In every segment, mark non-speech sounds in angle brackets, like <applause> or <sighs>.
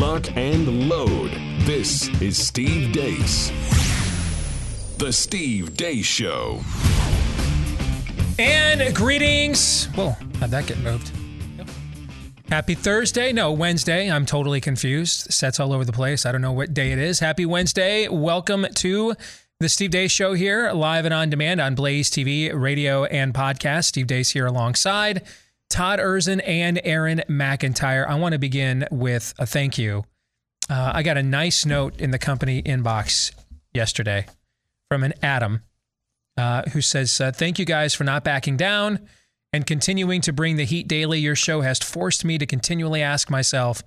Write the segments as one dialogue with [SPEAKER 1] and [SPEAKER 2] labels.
[SPEAKER 1] lock, and load. This is Steve Deace. The Steve Deace Show.
[SPEAKER 2] And greetings. Whoa, how'd that get moved? Happy Thursday. No, Wednesday. I'm totally confused. Sets all over the place. I don't know what day it is. Happy Wednesday. Welcome to the Steve Deace Show here, live and on demand on Blaze TV, radio, and podcast. Steve Deace here alongside Todd Erzen and Aaron McIntyre. I want to begin with a thank you. Uh, I got a nice note in the company inbox yesterday from an Adam uh, who says, uh, Thank you guys for not backing down and continuing to bring the heat daily. Your show has forced me to continually ask myself,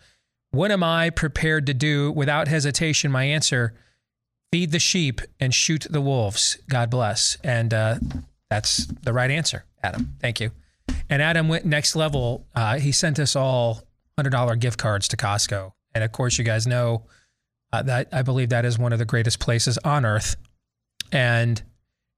[SPEAKER 2] what am I prepared to do? Without hesitation, my answer feed the sheep and shoot the wolves. God bless. And uh, that's the right answer, Adam. Thank you. And Adam went next level. Uh, he sent us all $100 gift cards to Costco. And of course, you guys know uh, that I believe that is one of the greatest places on earth. And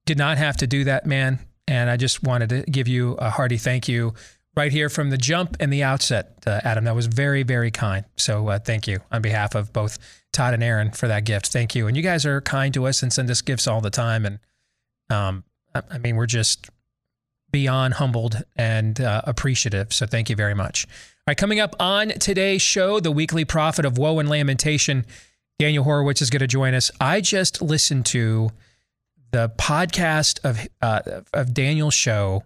[SPEAKER 2] did not have to do that, man. And I just wanted to give you a hearty thank you right here from the jump and the outset, uh, Adam. That was very, very kind. So uh, thank you on behalf of both Todd and Aaron for that gift. Thank you. And you guys are kind to us and send us gifts all the time. And um, I, I mean, we're just beyond humbled and uh, appreciative. So thank you very much. All right, coming up on today's show, the weekly prophet of woe and lamentation, Daniel Horowitz is going to join us. I just listened to the podcast of uh, of Daniel's show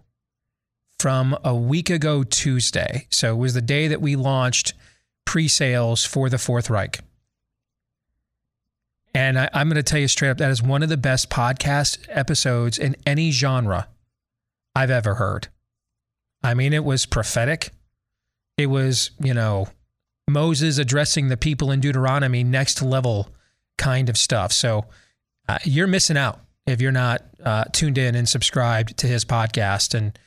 [SPEAKER 2] from a week ago Tuesday. So it was the day that we launched pre-sales for the Fourth Reich. And I, I'm going to tell you straight up, that is one of the best podcast episodes in any genre I've ever heard. I mean, it was prophetic. It was, you know, Moses addressing the people in Deuteronomy, next level kind of stuff. So uh, you're missing out if you're not uh, tuned in and subscribed to his podcast. And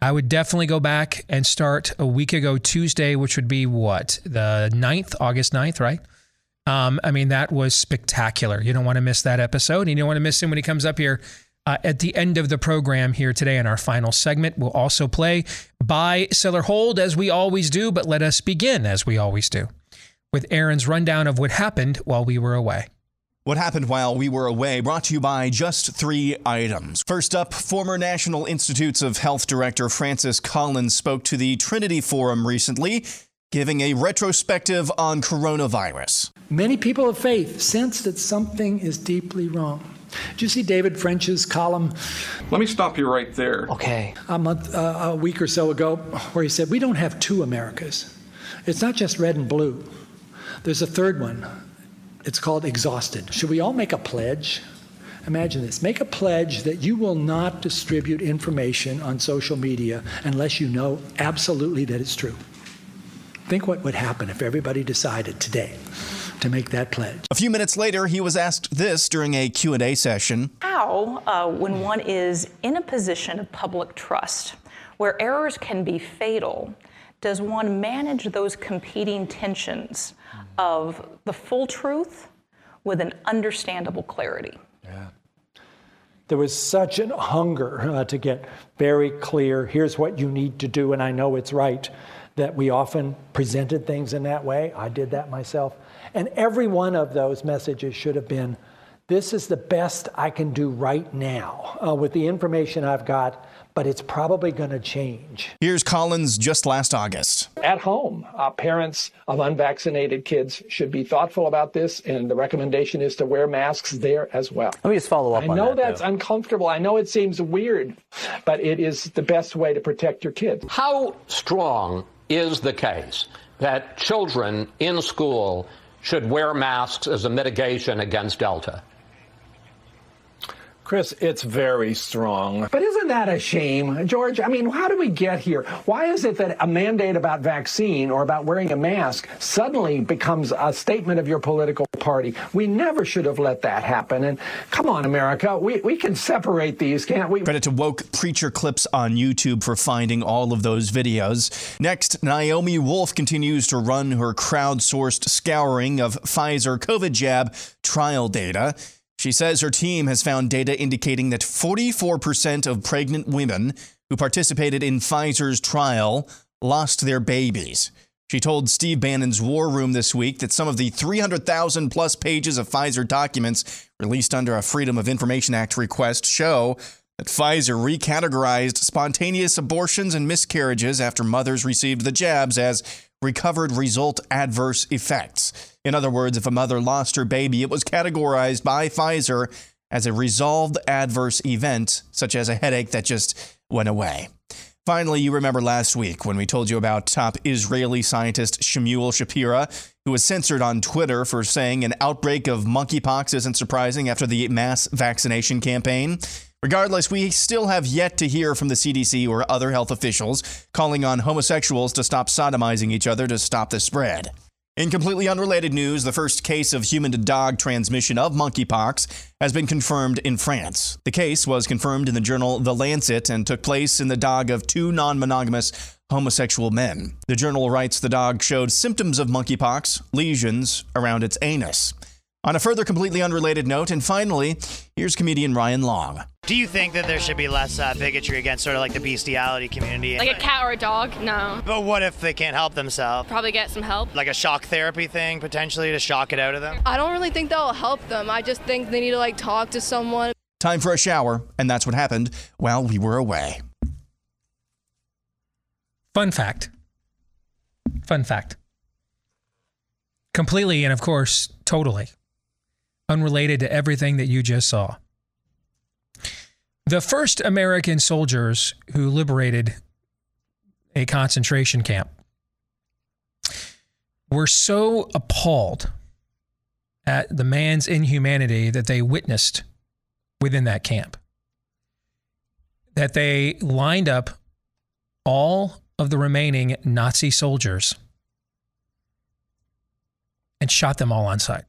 [SPEAKER 2] I would definitely go back and start a week ago Tuesday, which would be what, the 9th, August 9th, right? Um, I mean, that was spectacular. You don't want to miss that episode. And you don't want to miss him when he comes up here uh, at the end of the program here today in our final segment. We'll also play buy, seller, hold as we always do, but let us begin as we always do with Aaron's rundown of what happened while we were away.
[SPEAKER 3] What happened while we were away brought to you by just three items. First up, former National Institutes of Health Director Francis Collins spoke to the Trinity Forum recently, giving a retrospective on coronavirus.
[SPEAKER 4] Many people of faith sense that something is deeply wrong. Did you see David French's column?
[SPEAKER 5] Let me stop you right there.
[SPEAKER 4] Okay. A month, uh, a week or so ago, where he said, We don't have two Americas. It's not just red and blue, there's a third one it's called Exhausted. Should we all make a pledge? Imagine this make a pledge that you will not distribute information on social media unless you know absolutely that it's true. Think what would happen if everybody decided today to make that pledge.
[SPEAKER 3] A few minutes later, he was asked this during a Q&A session.
[SPEAKER 6] How, uh, when one is in a position of public trust, where errors can be fatal, does one manage those competing tensions of the full truth with an understandable clarity?
[SPEAKER 4] Yeah. There was such an hunger uh, to get very clear here's what you need to do, and I know it's right, that we often presented things in that way. I did that myself. And every one of those messages should have been this is the best I can do right now uh, with the information I've got but it's probably going to change.
[SPEAKER 3] Here's Collins just last August.
[SPEAKER 7] At home, uh, parents of unvaccinated kids should be thoughtful about this, and the recommendation is to wear masks there as well.
[SPEAKER 8] Let me just follow up
[SPEAKER 7] I
[SPEAKER 8] on
[SPEAKER 7] know
[SPEAKER 8] that,
[SPEAKER 7] that's
[SPEAKER 8] though.
[SPEAKER 7] uncomfortable. I know it seems weird, but it is the best way to protect your kids.
[SPEAKER 9] How strong is the case that children in school should wear masks as a mitigation against Delta?
[SPEAKER 7] Chris, it's very strong. But isn't that a shame, George? I mean, how do we get here? Why is it that a mandate about vaccine or about wearing a mask suddenly becomes a statement of your political party? We never should have let that happen. And come on, America, we, we can separate these, can't we?
[SPEAKER 3] Credit to woke preacher clips on YouTube for finding all of those videos. Next, Naomi Wolf continues to run her crowdsourced scouring of Pfizer COVID jab trial data. She says her team has found data indicating that 44% of pregnant women who participated in Pfizer's trial lost their babies. She told Steve Bannon's War Room this week that some of the 300,000 plus pages of Pfizer documents released under a Freedom of Information Act request show that Pfizer recategorized spontaneous abortions and miscarriages after mothers received the jabs as recovered result adverse effects. In other words, if a mother lost her baby, it was categorized by Pfizer as a resolved adverse event, such as a headache that just went away. Finally, you remember last week when we told you about top Israeli scientist Shmuel Shapira, who was censored on Twitter for saying an outbreak of monkeypox isn't surprising after the mass vaccination campaign. Regardless, we still have yet to hear from the CDC or other health officials calling on homosexuals to stop sodomizing each other to stop the spread. In completely unrelated news, the first case of human to dog transmission of monkeypox has been confirmed in France. The case was confirmed in the journal The Lancet and took place in the dog of two non monogamous homosexual men. The journal writes the dog showed symptoms of monkeypox, lesions around its anus. On a further completely unrelated note, and finally, here's comedian Ryan Long.
[SPEAKER 8] Do you think that there should be less uh, bigotry against sort of like the bestiality community?
[SPEAKER 10] Like a cat or a dog? No.
[SPEAKER 8] But what if they can't help themselves?
[SPEAKER 10] Probably get some help.
[SPEAKER 8] Like a shock therapy thing, potentially, to shock it out of them?
[SPEAKER 10] I don't really think that'll help them. I just think they need to like talk to someone.
[SPEAKER 3] Time for a shower, and that's what happened while we were away.
[SPEAKER 2] Fun fact. Fun fact. Completely and, of course, totally unrelated to everything that you just saw. The first American soldiers who liberated a concentration camp were so appalled at the man's inhumanity that they witnessed within that camp that they lined up all of the remaining Nazi soldiers and shot them all on sight.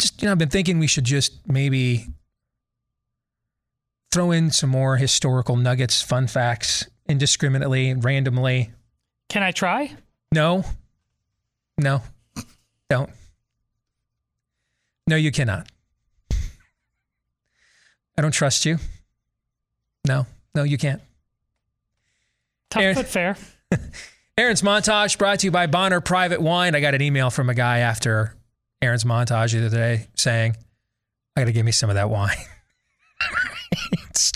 [SPEAKER 2] Just, you know, I've been thinking we should just maybe throw in some more historical nuggets, fun facts, indiscriminately, randomly.
[SPEAKER 11] Can I try?
[SPEAKER 2] No. No. Don't. No, you cannot. I don't trust you. No. No, you can't.
[SPEAKER 11] Tough
[SPEAKER 2] Aaron-
[SPEAKER 11] but fair. <laughs>
[SPEAKER 2] Aaron's montage brought to you by Bonner Private Wine. I got an email from a guy after Aaron's montage the other day saying, I got to give me some of that wine. <laughs>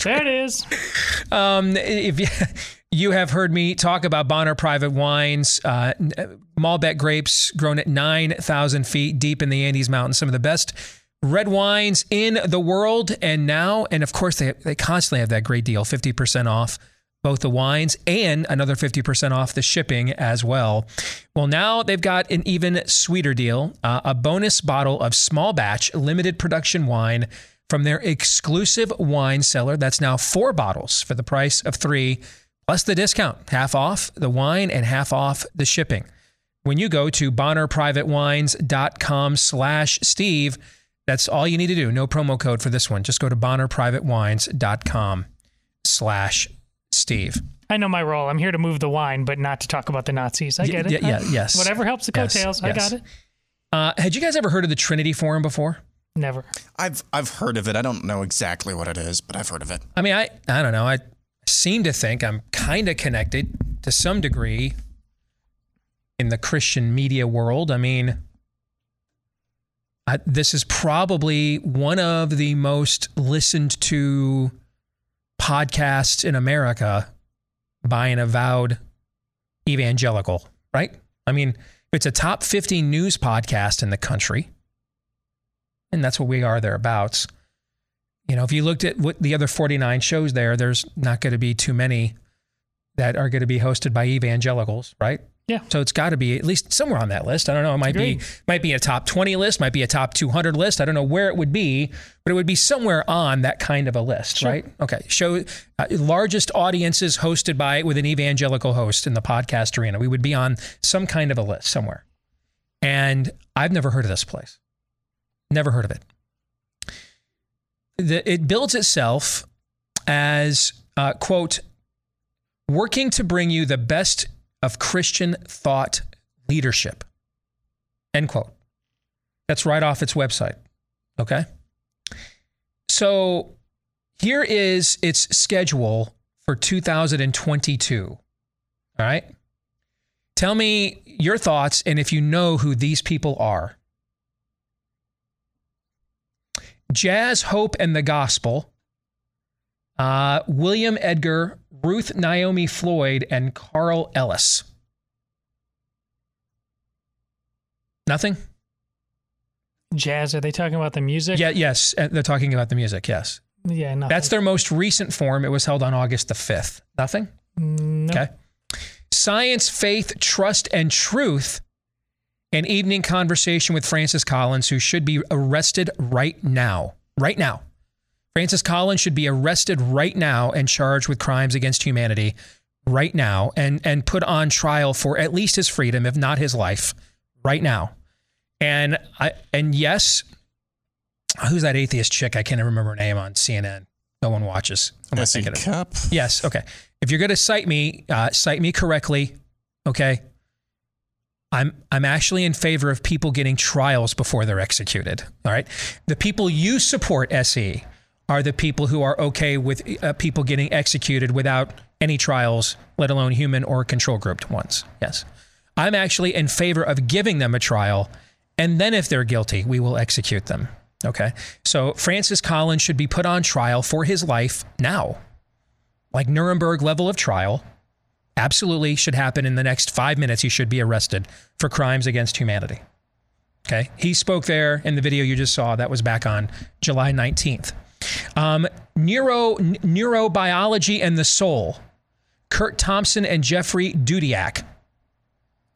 [SPEAKER 11] There it is.
[SPEAKER 2] Um, if you, <laughs> you have heard me talk about Bonner Private Wines, uh, Malbec grapes grown at 9,000 feet deep in the Andes Mountains, some of the best red wines in the world. And now, and of course, they, they constantly have that great deal 50% off both the wines and another 50% off the shipping as well. Well, now they've got an even sweeter deal uh, a bonus bottle of small batch limited production wine from their exclusive wine cellar. That's now four bottles for the price of three, plus the discount, half off the wine and half off the shipping. When you go to bonnerprivatewines.com slash Steve, that's all you need to do. No promo code for this one. Just go to bonnerprivatewines.com slash Steve.
[SPEAKER 11] I know my role. I'm here to move the wine, but not to talk about the Nazis. I
[SPEAKER 2] Y-
[SPEAKER 11] get it.
[SPEAKER 2] yeah, yeah, yes.
[SPEAKER 11] Whatever helps the
[SPEAKER 2] Yes,
[SPEAKER 11] coattails. I
[SPEAKER 2] yes.
[SPEAKER 11] got it.
[SPEAKER 2] Uh, had you guys ever heard of the Trinity Forum before?
[SPEAKER 11] Never.
[SPEAKER 3] I've I've heard of it. I don't know exactly what it is, but I've heard of it.
[SPEAKER 2] I mean, I I don't know. I seem to think I'm kind of connected to some degree in the Christian media world. I mean, I, this is probably one of the most listened to podcasts in America by an avowed evangelical, right? I mean, it's a top 50 news podcast in the country, and that's what we are thereabouts. You know, if you looked at what the other 49 shows there, there's not going to be too many that are going to be hosted by evangelicals, right?
[SPEAKER 11] Yeah.
[SPEAKER 2] So it's got to be at least somewhere on that list. I don't know. It might
[SPEAKER 11] Agreed.
[SPEAKER 2] be might be a top 20 list, might be a top 200 list. I don't know where it would be, but it would be somewhere on that kind of a list, right? Okay. Show uh, largest audiences hosted by with an evangelical host in the podcast arena. We would be on some kind of a list somewhere. And I've never heard of this place. Never heard of it. The, it builds itself as uh, quote working to bring you the best of Christian thought leadership. End quote. That's right off its website. Okay. So Here is its schedule for 2022. All right. Tell me your thoughts and if you know who these people are. Jazz, Hope, and the Gospel, uh, William Edgar, Ruth Naomi Floyd, and Carl Ellis. Nothing?
[SPEAKER 11] Jazz, are they talking about the music?
[SPEAKER 2] Yeah, yes. uh, They're talking about the music, yes.
[SPEAKER 11] Yeah, nothing.
[SPEAKER 2] That's their most recent form. It was held on August the 5th. Nothing?
[SPEAKER 11] No.
[SPEAKER 2] Okay. Science, Faith, Trust, and Truth. An evening conversation with Francis Collins, who should be arrested right now. Right now. Francis Collins should be arrested right now and charged with crimes against humanity right now and, and put on trial for at least his freedom, if not his life, right now. And I and yes, who's that atheist chick? I can't remember her name on CNN. No one watches. I'm not thinking of- Yes. Okay. If you're going to cite me, uh, cite me correctly. Okay. I'm I'm actually in favor of people getting trials before they're executed. All right. The people you support, SE, are the people who are okay with uh, people getting executed without any trials, let alone human or control grouped ones. Yes. I'm actually in favor of giving them a trial, and then if they're guilty, we will execute them. Okay. So Francis Collins should be put on trial for his life now like Nuremberg level of trial, absolutely should happen in the next five minutes. He should be arrested for crimes against humanity. Okay. He spoke there in the video you just saw. That was back on July 19th. Um, neuro, n- neurobiology and the soul. Curt Thompson and Jeffrey Dudiak.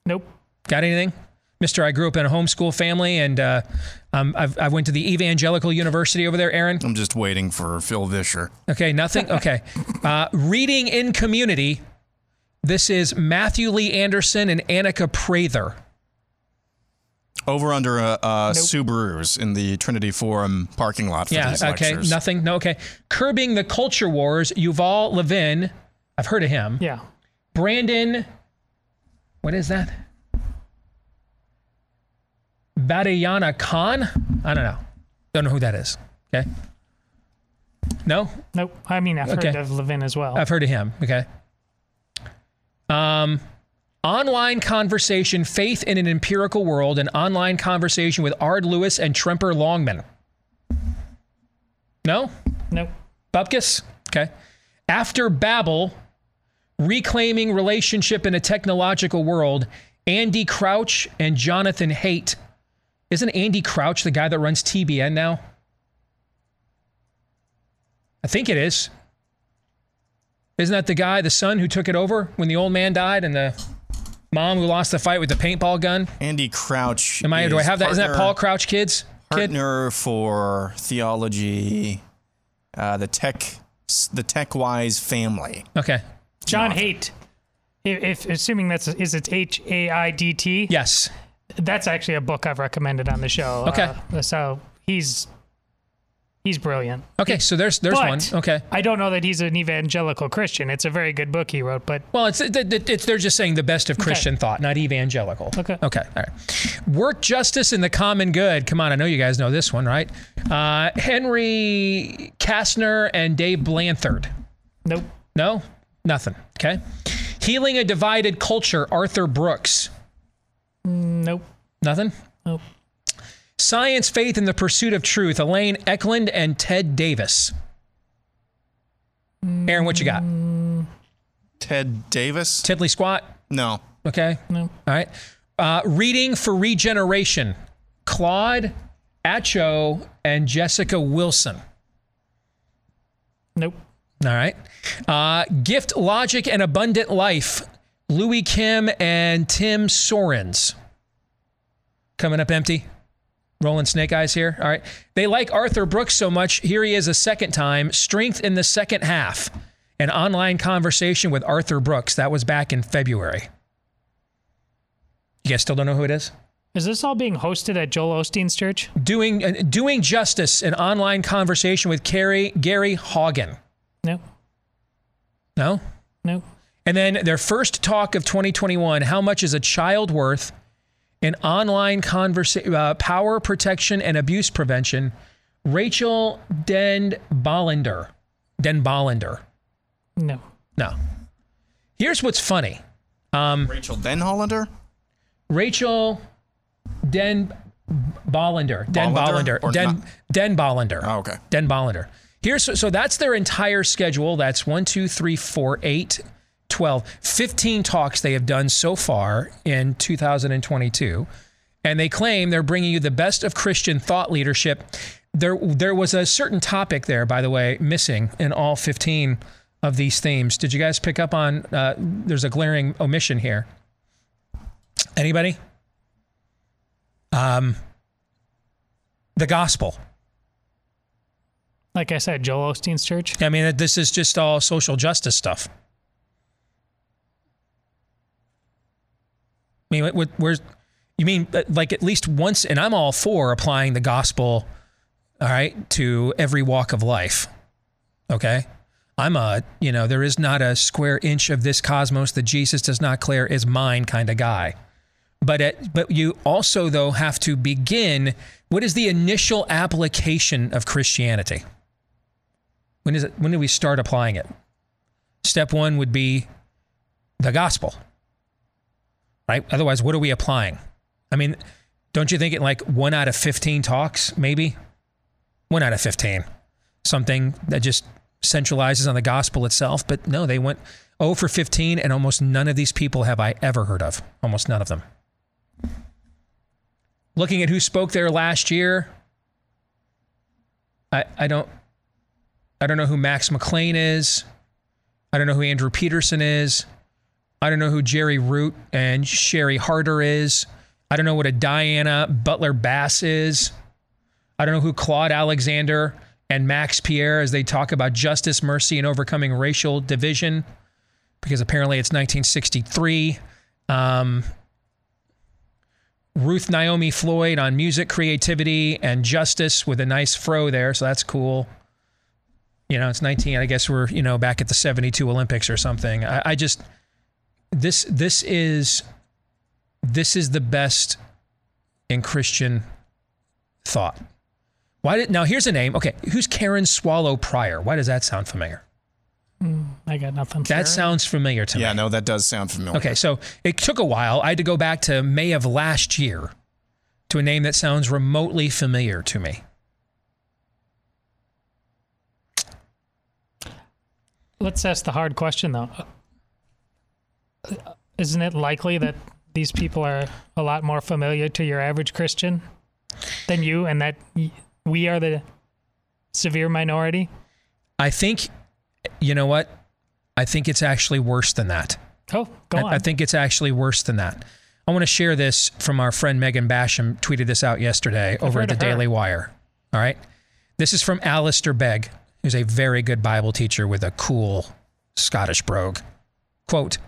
[SPEAKER 11] Nope.
[SPEAKER 2] Got anything? Mister, I grew up in a homeschool family, and uh, um, I've, I went to the Evangelical University over there. Aaron,
[SPEAKER 3] I'm just waiting for Phil Vischer.
[SPEAKER 2] Okay, nothing. <laughs> Okay. Uh, reading in community. This is Matthew Lee Anderson and Anika Prather.
[SPEAKER 3] Over under uh, uh, Subarus in the Trinity Forum parking lot for
[SPEAKER 2] Yeah,
[SPEAKER 3] these
[SPEAKER 2] okay.
[SPEAKER 3] lectures.
[SPEAKER 2] Nothing. No, okay. Curbing the Culture Wars, Yuval Levin. I've heard of him.
[SPEAKER 11] Yeah.
[SPEAKER 2] Brandon, what is that? Badayana Khan? I don't know. Don't know who that is. Okay. No?
[SPEAKER 11] Nope. I mean, I've
[SPEAKER 2] Okay.
[SPEAKER 11] heard of Levin as well.
[SPEAKER 2] I've heard of him. Okay. Um, online conversation, faith in an empirical world, an online conversation with Ard Louis and Tremper Longman. No?
[SPEAKER 11] Nope.
[SPEAKER 2] Bupkis? Okay. After Babel, reclaiming relationship in a technological world, Andy Crouch and Jonathan Haidt. Isn't Andy Crouch the guy that runs TBN now? I think it is. Isn't that the guy, the son who took it over when the old man died and the mom who lost the fight with the paintball gun?
[SPEAKER 3] Andy Crouch.
[SPEAKER 2] Am I? Do I
[SPEAKER 3] is
[SPEAKER 2] have that? Isn't that Paul Crouch, kids? Kid?
[SPEAKER 3] Partner for theology, uh, the tech, the TechWise family.
[SPEAKER 2] Okay.
[SPEAKER 11] John Haidt. If, if assuming that's is it H A I D T?
[SPEAKER 2] Yes.
[SPEAKER 11] That's actually a book I've recommended on the show.
[SPEAKER 2] Okay.
[SPEAKER 11] Uh, so he's he's brilliant.
[SPEAKER 2] Okay, so there's there's one. Okay.
[SPEAKER 11] I don't know that he's an evangelical Christian. It's a very good book he wrote, but
[SPEAKER 2] Well, it's, it- it- it's they're just saying the best of Christian thought, not evangelical.
[SPEAKER 11] Okay.
[SPEAKER 2] Okay. All right. Work justice and the common good. Come on, I know you guys know this one, right? Uh, Henry Kaestner and Dave Blanthard.
[SPEAKER 11] Nope.
[SPEAKER 2] No, nothing. Okay. Healing a divided culture. Arthur Brooks.
[SPEAKER 11] Nope.
[SPEAKER 2] Nothing.
[SPEAKER 11] Nope.
[SPEAKER 2] Science, faith, and the pursuit of truth. Elaine Ecklund and Ted Davis. Aaron, what you got?
[SPEAKER 3] Ted Davis?
[SPEAKER 2] Tiddly squat.
[SPEAKER 3] No.
[SPEAKER 2] Okay.
[SPEAKER 11] No.
[SPEAKER 2] All right. Uh, reading for regeneration. Claude Atcho and Jessica Wilson.
[SPEAKER 11] Nope.
[SPEAKER 2] All right. Uh, gift, logic, and abundant life. Louis Kim and Tim Soerens. Coming up empty. Rolling snake eyes here. All right. They like Arthur Brooks so much. Here he is a second time. Strength in the second half. An online conversation with Arthur Brooks. That was back in February. You guys still don't know who it is?
[SPEAKER 11] Is this all being hosted at Joel Osteen's church?
[SPEAKER 2] Doing uh, doing justice. An online conversation with Gary Gary Haugen.
[SPEAKER 11] No.
[SPEAKER 2] No.
[SPEAKER 11] No.
[SPEAKER 2] And then their first talk of 2021 how much is a child worth in online conversa- uh, power protection and abuse prevention? Rachel Den Bollender. Den Bollender.
[SPEAKER 11] No.
[SPEAKER 2] No. Here's what's funny. Um,
[SPEAKER 3] Rachel Den Hollander?
[SPEAKER 2] Rachel Den Bollender. Den
[SPEAKER 3] Bollender
[SPEAKER 2] Bollender. Den,
[SPEAKER 3] not?
[SPEAKER 2] Den Bollender.
[SPEAKER 3] Oh, okay.
[SPEAKER 2] Den Bollender. Here's so that's their entire schedule. That's one, two, three, four, eight, 12, 15 talks they have done so far in 2022. And they claim they're bringing you the best of Christian thought leadership. There, there was a certain topic there, by the way, missing in all 15 of these themes. Did you guys pick up on? Uh, there's a glaring omission here. Anybody? Um, the gospel.
[SPEAKER 11] Like I said, Joel Osteen's church.
[SPEAKER 2] I mean, this is just all social justice stuff. I mean, where's you mean uh, like at least once? And I'm all for applying the gospel, all right, to every walk of life. Okay, I'm a you know there is not a square inch of this cosmos that Jesus does not clear is mine kind of guy. But it, but you also though have to begin. What is the initial application of Christianity? When is it? When do we start applying it? Step one would be the gospel, right? Otherwise, what are we applying? I mean, don't you think it like one out of 15 talks, maybe? One out of 15. Something that just centralizes on the gospel itself. But no, they went 0 for 15, and almost none of these people have I ever heard of. Almost none of them. Looking at who spoke there last year, I, I don't I don't know who Max McLean is. I don't know who Andrew Peterson is. I don't know who Jerry Root and Sherry Harder is. I don't know what a Diana Butler Bass is. I don't know who Claude Alexander and Max Pierre as they talk about justice, mercy, and overcoming racial division, because apparently it's 1963. Um, Ruth Naomi Floyd on music, creativity, and justice with a nice fro there, so that's cool. You know, it's 19. I guess we're you know back at the 72 Olympics or something. I, I just this this is this is the best in Christian thought. Why did now? Here's a name. Okay, who's Karen Swallow Prior? Why does that sound familiar?
[SPEAKER 11] Mm, I got nothing.
[SPEAKER 2] That sounds familiar to me.
[SPEAKER 3] Yeah, no, that does sound familiar.
[SPEAKER 2] Okay, so it took a while. I had to go back to May of last year to a name that sounds remotely familiar to me.
[SPEAKER 11] Let's ask the hard question though. Isn't it likely that these people are a lot more familiar to your average Christian than you, and that we are the severe minority?
[SPEAKER 2] I think, you know what? I think it's actually worse than that.
[SPEAKER 11] Oh, go
[SPEAKER 2] I,
[SPEAKER 11] on.
[SPEAKER 2] I think it's actually worse than that. I want to share this from our friend Megan Basham, tweeted this out yesterday over at the. Daily Wire. All right. This is from Alistair Begg, who's a very good Bible teacher with a cool Scottish brogue. Quote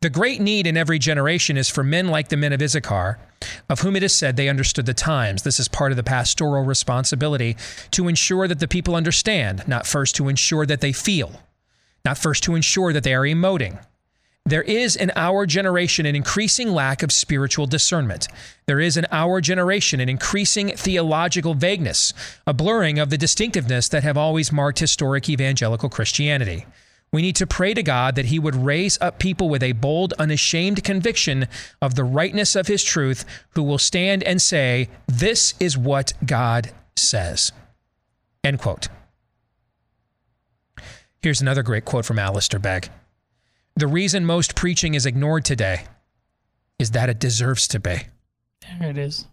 [SPEAKER 2] The great need in every generation is for men like the men of Issachar, of whom it is said they understood the times. This is part of the pastoral responsibility to ensure that the people understand, not first to ensure that they feel, not first to ensure that they are emoting. There is in our generation an increasing lack of spiritual discernment. There is in our generation an increasing theological vagueness, a blurring of the distinctiveness that have always marked historic evangelical Christianity. We need to pray to God that He would raise up people with a bold, unashamed conviction of the rightness of His truth who will stand and say, This is what God says. End quote. Here's another great quote from Alistair Begg. The reason most preaching is ignored today is that it deserves to be.
[SPEAKER 11] there it is.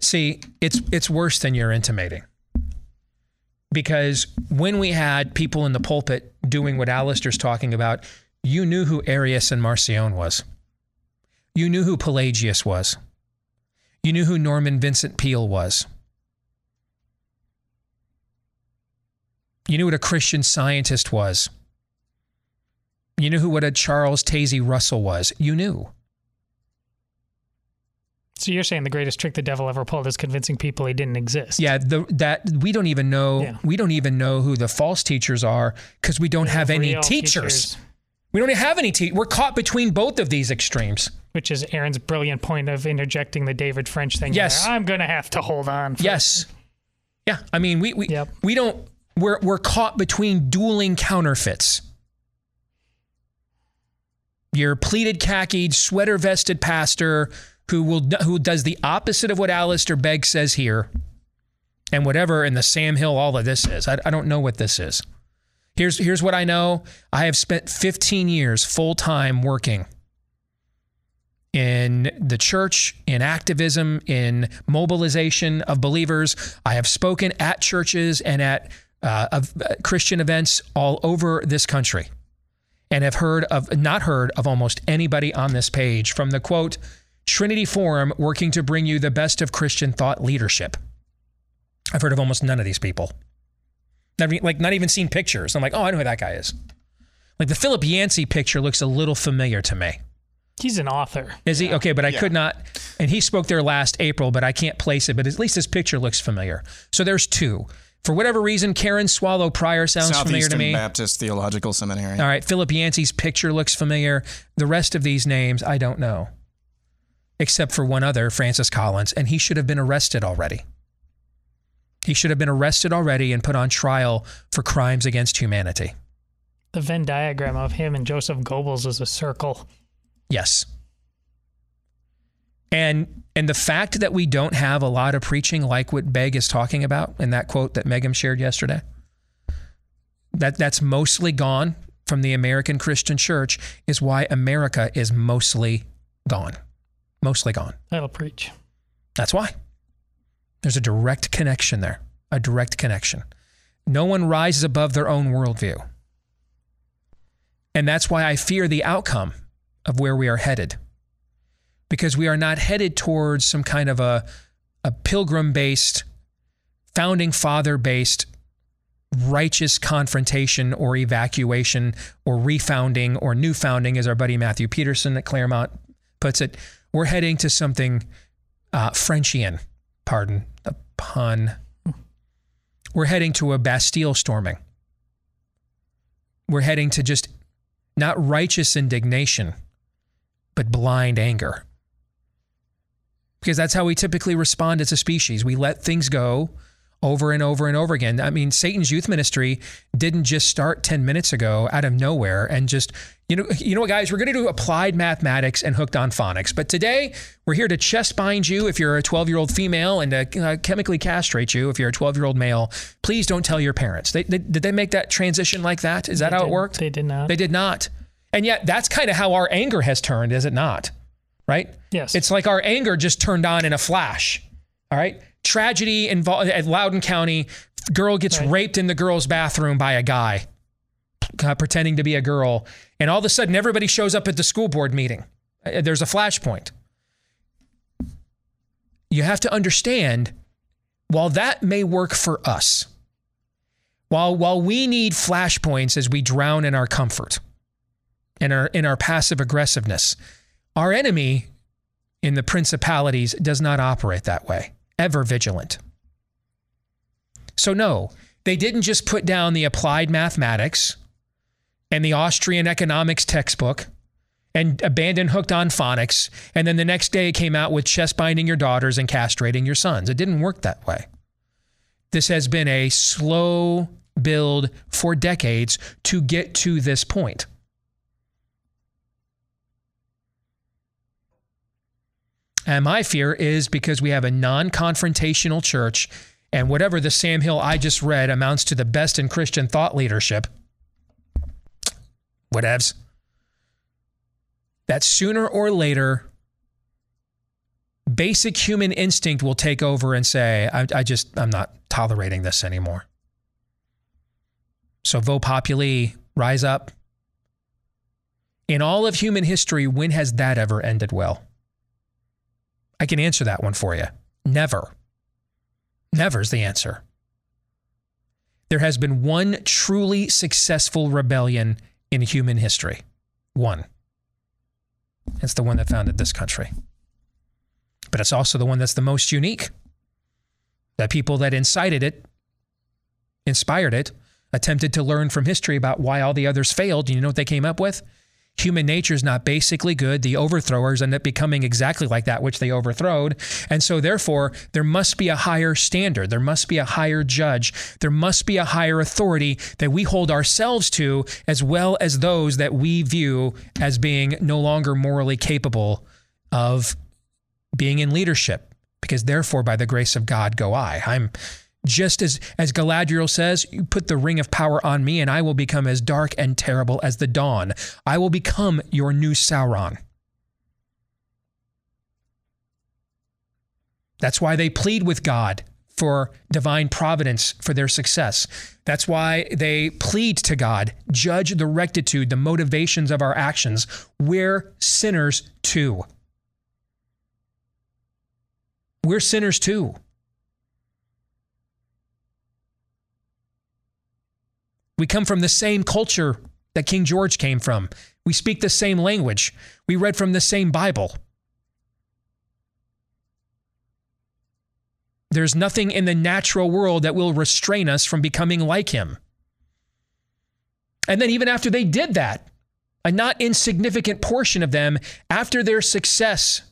[SPEAKER 2] See, it's it's worse than you're intimating. Because when we had people in the pulpit doing what Alistair's talking about, you knew who Arius and Marcion was. You knew who Pelagius was. You knew who Norman Vincent Peale was. You knew what a Christian scientist was. You knew who what a Charles Taze Russell was. You knew.
[SPEAKER 11] So you're saying the greatest trick the devil ever pulled is convincing people he didn't exist?
[SPEAKER 2] Yeah, the, that we don't even know.
[SPEAKER 11] Yeah.
[SPEAKER 2] We don't even know who the false teachers are because we don't have any
[SPEAKER 11] Real
[SPEAKER 2] teachers. We don't have any teachers. We're caught between both of these extremes.
[SPEAKER 11] Which is Aaron's brilliant point of interjecting the David French thing.
[SPEAKER 2] Yes.
[SPEAKER 11] there. I'm going to have to hold on. For
[SPEAKER 2] Yes. Yeah, I mean we we we don't we're, we're caught between dueling counterfeits. Your pleated khaki, sweater vested pastor who will who does the opposite of what Alistair Begg says here, and whatever in the Sam Hill all of this is. I, I don't know what this is. Here's here's what I know. I have spent 15 years full time working in the church, in activism, in mobilization of believers. I have spoken at churches and at uh, of, uh, Christian events all over this country, and have heard of not heard of almost anybody on this page from the quote Trinity Forum working to bring you the best of Christian thought leadership. I've heard of almost none of these people. Never, like not even seen pictures. I'm like, oh, I know who that guy is. Like the Philip Yancey picture looks a little familiar to me.
[SPEAKER 11] He's an author.
[SPEAKER 2] Is he? Okay, but I could not. And he spoke there last April, but I can't place it. But at least his picture looks familiar. So there's two. For whatever reason, Karen Swallow Prior sounds familiar to
[SPEAKER 3] Southeastern
[SPEAKER 2] me.
[SPEAKER 3] Baptist Theological Seminary.
[SPEAKER 2] All right, Philip Yancey's picture looks familiar. The rest of these names, I don't know. Except for one other, Francis Collins, and he should have been arrested already. He should have been arrested already and put on trial for crimes against humanity.
[SPEAKER 11] The Venn diagram of him and Joseph Goebbels is a circle.
[SPEAKER 2] Yes. And and the fact that we don't have a lot of preaching like what Begg is talking about in that quote that Megan shared yesterday, that that's mostly gone from the American Christian church is why America is mostly gone. Mostly gone.
[SPEAKER 11] That'll preach.
[SPEAKER 2] That's why. There's a direct connection there, a direct connection. No one rises above their own worldview. And that's why I fear the outcome of where we are headed. Because we are not headed towards some kind of a, a pilgrim based, founding father based, righteous confrontation or evacuation or refounding or new founding, as our buddy Matthew Peterson at Claremont puts it. We're heading to something uh, Frenchian, pardon the pun. We're heading to a Bastille storming. We're heading to just not righteous indignation, but blind anger. Because that's how we typically respond as a species. We let things go over and over and over again. I mean, Satan's youth ministry didn't just start 10 minutes ago out of nowhere and just, you know, you know what, guys, we're going to do applied mathematics and hooked on phonics. But today, we're here to chest bind you if you're a 12 year old female and to uh, chemically castrate you if you're a 12 year old male. Please don't tell your parents. They, they, did they make that transition like that? Is that
[SPEAKER 11] They
[SPEAKER 2] how it worked?
[SPEAKER 11] They did not.
[SPEAKER 2] They did not. And yet, that's kind of how our anger has turned, is it not? Right?
[SPEAKER 11] Yes.
[SPEAKER 2] It's like our anger just turned on in a flash. All right. Tragedy involved at Loudoun County. Girl gets raped in the girl's bathroom by a guy uh, pretending to be a girl. And all of a sudden, everybody shows up at the school board meeting. Uh, There's a flashpoint. You have to understand while that may work for us, while, while we need flashpoints as we drown in our comfort and our, in our passive aggressiveness, our enemy in the principalities does not operate that way, ever vigilant. So, no, they didn't just put down the applied mathematics and the Austrian economics textbook and abandon hooked on phonics. And then the next day it came out with chest binding your daughters and castrating your sons. It didn't work that way. This has been a slow build for decades to get to this point. And my fear is because we have a non confrontational church, and whatever the Sam Hill I just read amounts to the best in Christian thought leadership. Whatevs. That sooner or later, basic human instinct will take over and say, I, I just, I'm not tolerating this anymore. So, Vo Populi, rise up. In all of human history, when has that ever ended well? I can answer that one for you. Never. Never's the answer. There has been one truly successful rebellion in human history. One. It's the one that founded this country. But it's also the one that's the most unique. The people that incited it, inspired it, attempted to learn from history about why all the others failed. You know what they came up with? Human nature is not basically good. The overthrowers end up becoming exactly like that which they overthrowed. And so, therefore, there must be a higher standard. There must be a higher judge. There must be a higher authority that we hold ourselves to, as well as those that we view as being no longer morally capable of being in leadership. Because, therefore, by the grace of God go I. I'm just as, as Galadriel says, you put the ring of power on me, and I will become as dark and terrible as the dawn. I will become your new Sauron. That's why they plead with God for divine providence for their success. That's why they plead to God, judge the rectitude, the motivations of our actions. We're sinners too. We're sinners too. We come from the same culture that King George came from. We speak the same language. We read from the same Bible. There's nothing in the natural world that will restrain us from becoming like him. And then, even after they did that, a not insignificant portion of them, after their success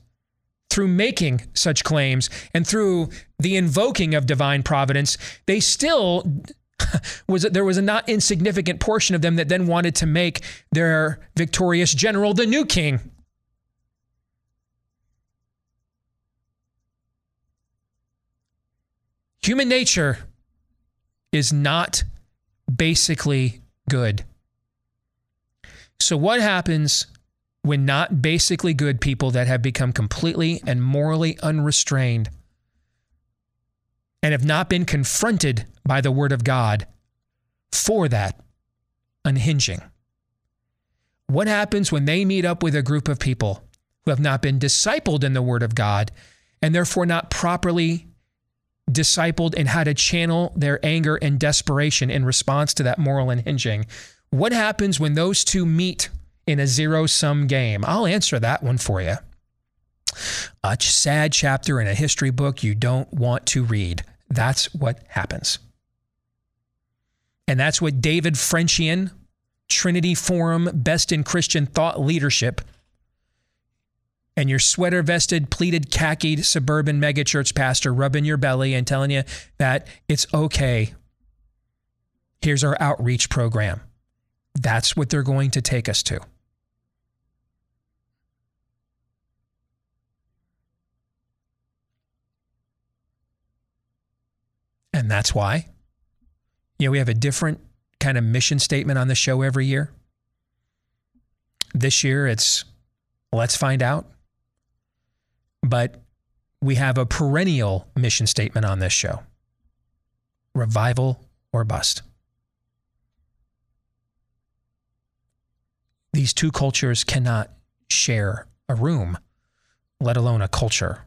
[SPEAKER 2] through making such claims and through the invoking of divine providence, they still <laughs> was that there was a not insignificant portion of them that then wanted to make their victorious general the new king. Human nature is not basically good. So, what happens when not basically good people that have become completely and morally unrestrained and have not been confronted by the Word of God for that unhinging. What happens when they meet up with a group of people who have not been discipled in the Word of God and therefore not properly discipled in how to channel their anger and desperation in response to that moral unhinging? What happens when those two meet in a zero sum game? I'll answer that one for you. A sad chapter in a history book you don't want to read. That's what happens. And that's what David Frenchian, Trinity Forum, Best in Christian Thought Leadership, and your sweater vested, pleated, khakied suburban megachurch pastor rubbing your belly and telling you that it's okay. Here's our outreach program. That's what they're going to take us to. And that's why, you know, we have a different kind of mission statement on the show every year. This year it's let's find out. But we have a perennial mission statement on this show revival or bust. These two cultures cannot share a room, let alone a culture.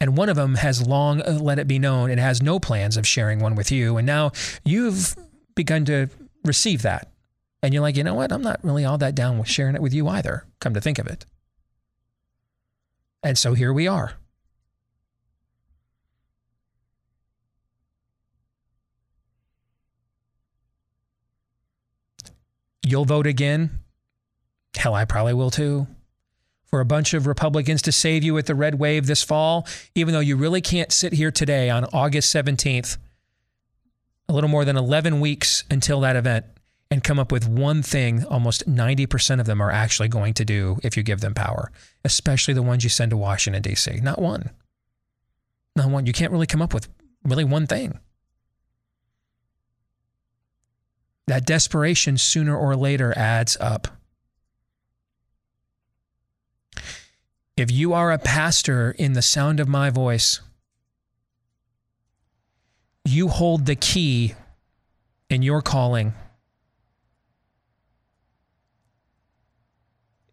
[SPEAKER 2] And one of them has long uh, let it be known it has no plans of sharing one with you. And now you've begun to receive that. And you're like, you know what? I'm not really all that down with sharing it with you either, come to think of it. And so here we are. You'll vote again. Hell, I probably will too for a bunch of Republicans to save you at the red wave this fall, even though you really can't sit here today on August 17th, a little more than 11 weeks until that event, and come up with one thing almost 90% of them are actually going to do if you give them power, especially the ones you send to Washington, D.C. Not one. Not one. You can't really come up with really one thing. That desperation sooner or later adds up. If you are a pastor in the sound of my voice, you hold the key in your calling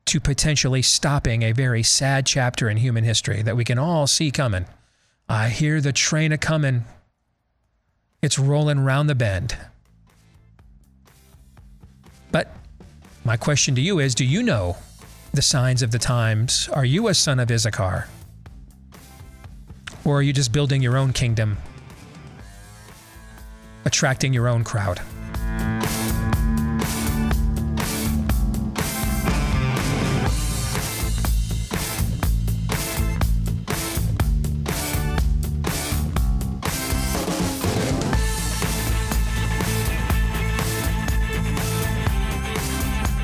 [SPEAKER 2] to potentially stopping a very sad chapter in human history that we can all see coming. I hear the train a coming. It's rolling round the bend. But my question to you is do you know the signs of the times? Are you a son of Issachar? Or are you just building your own kingdom, attracting your own crowd?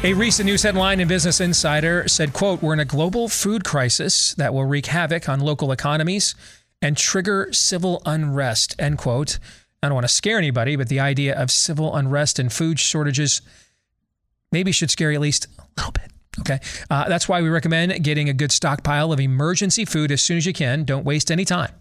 [SPEAKER 2] A recent news headline in Business Insider said, quote, we're in a global food crisis that will wreak havoc on local economies and trigger civil unrest, end quote. I don't want to scare anybody, but the idea of civil unrest and food shortages maybe should scare you at least a little bit. Okay. Uh, that's why we recommend getting a good stockpile of emergency food as soon as you can. Don't waste any time.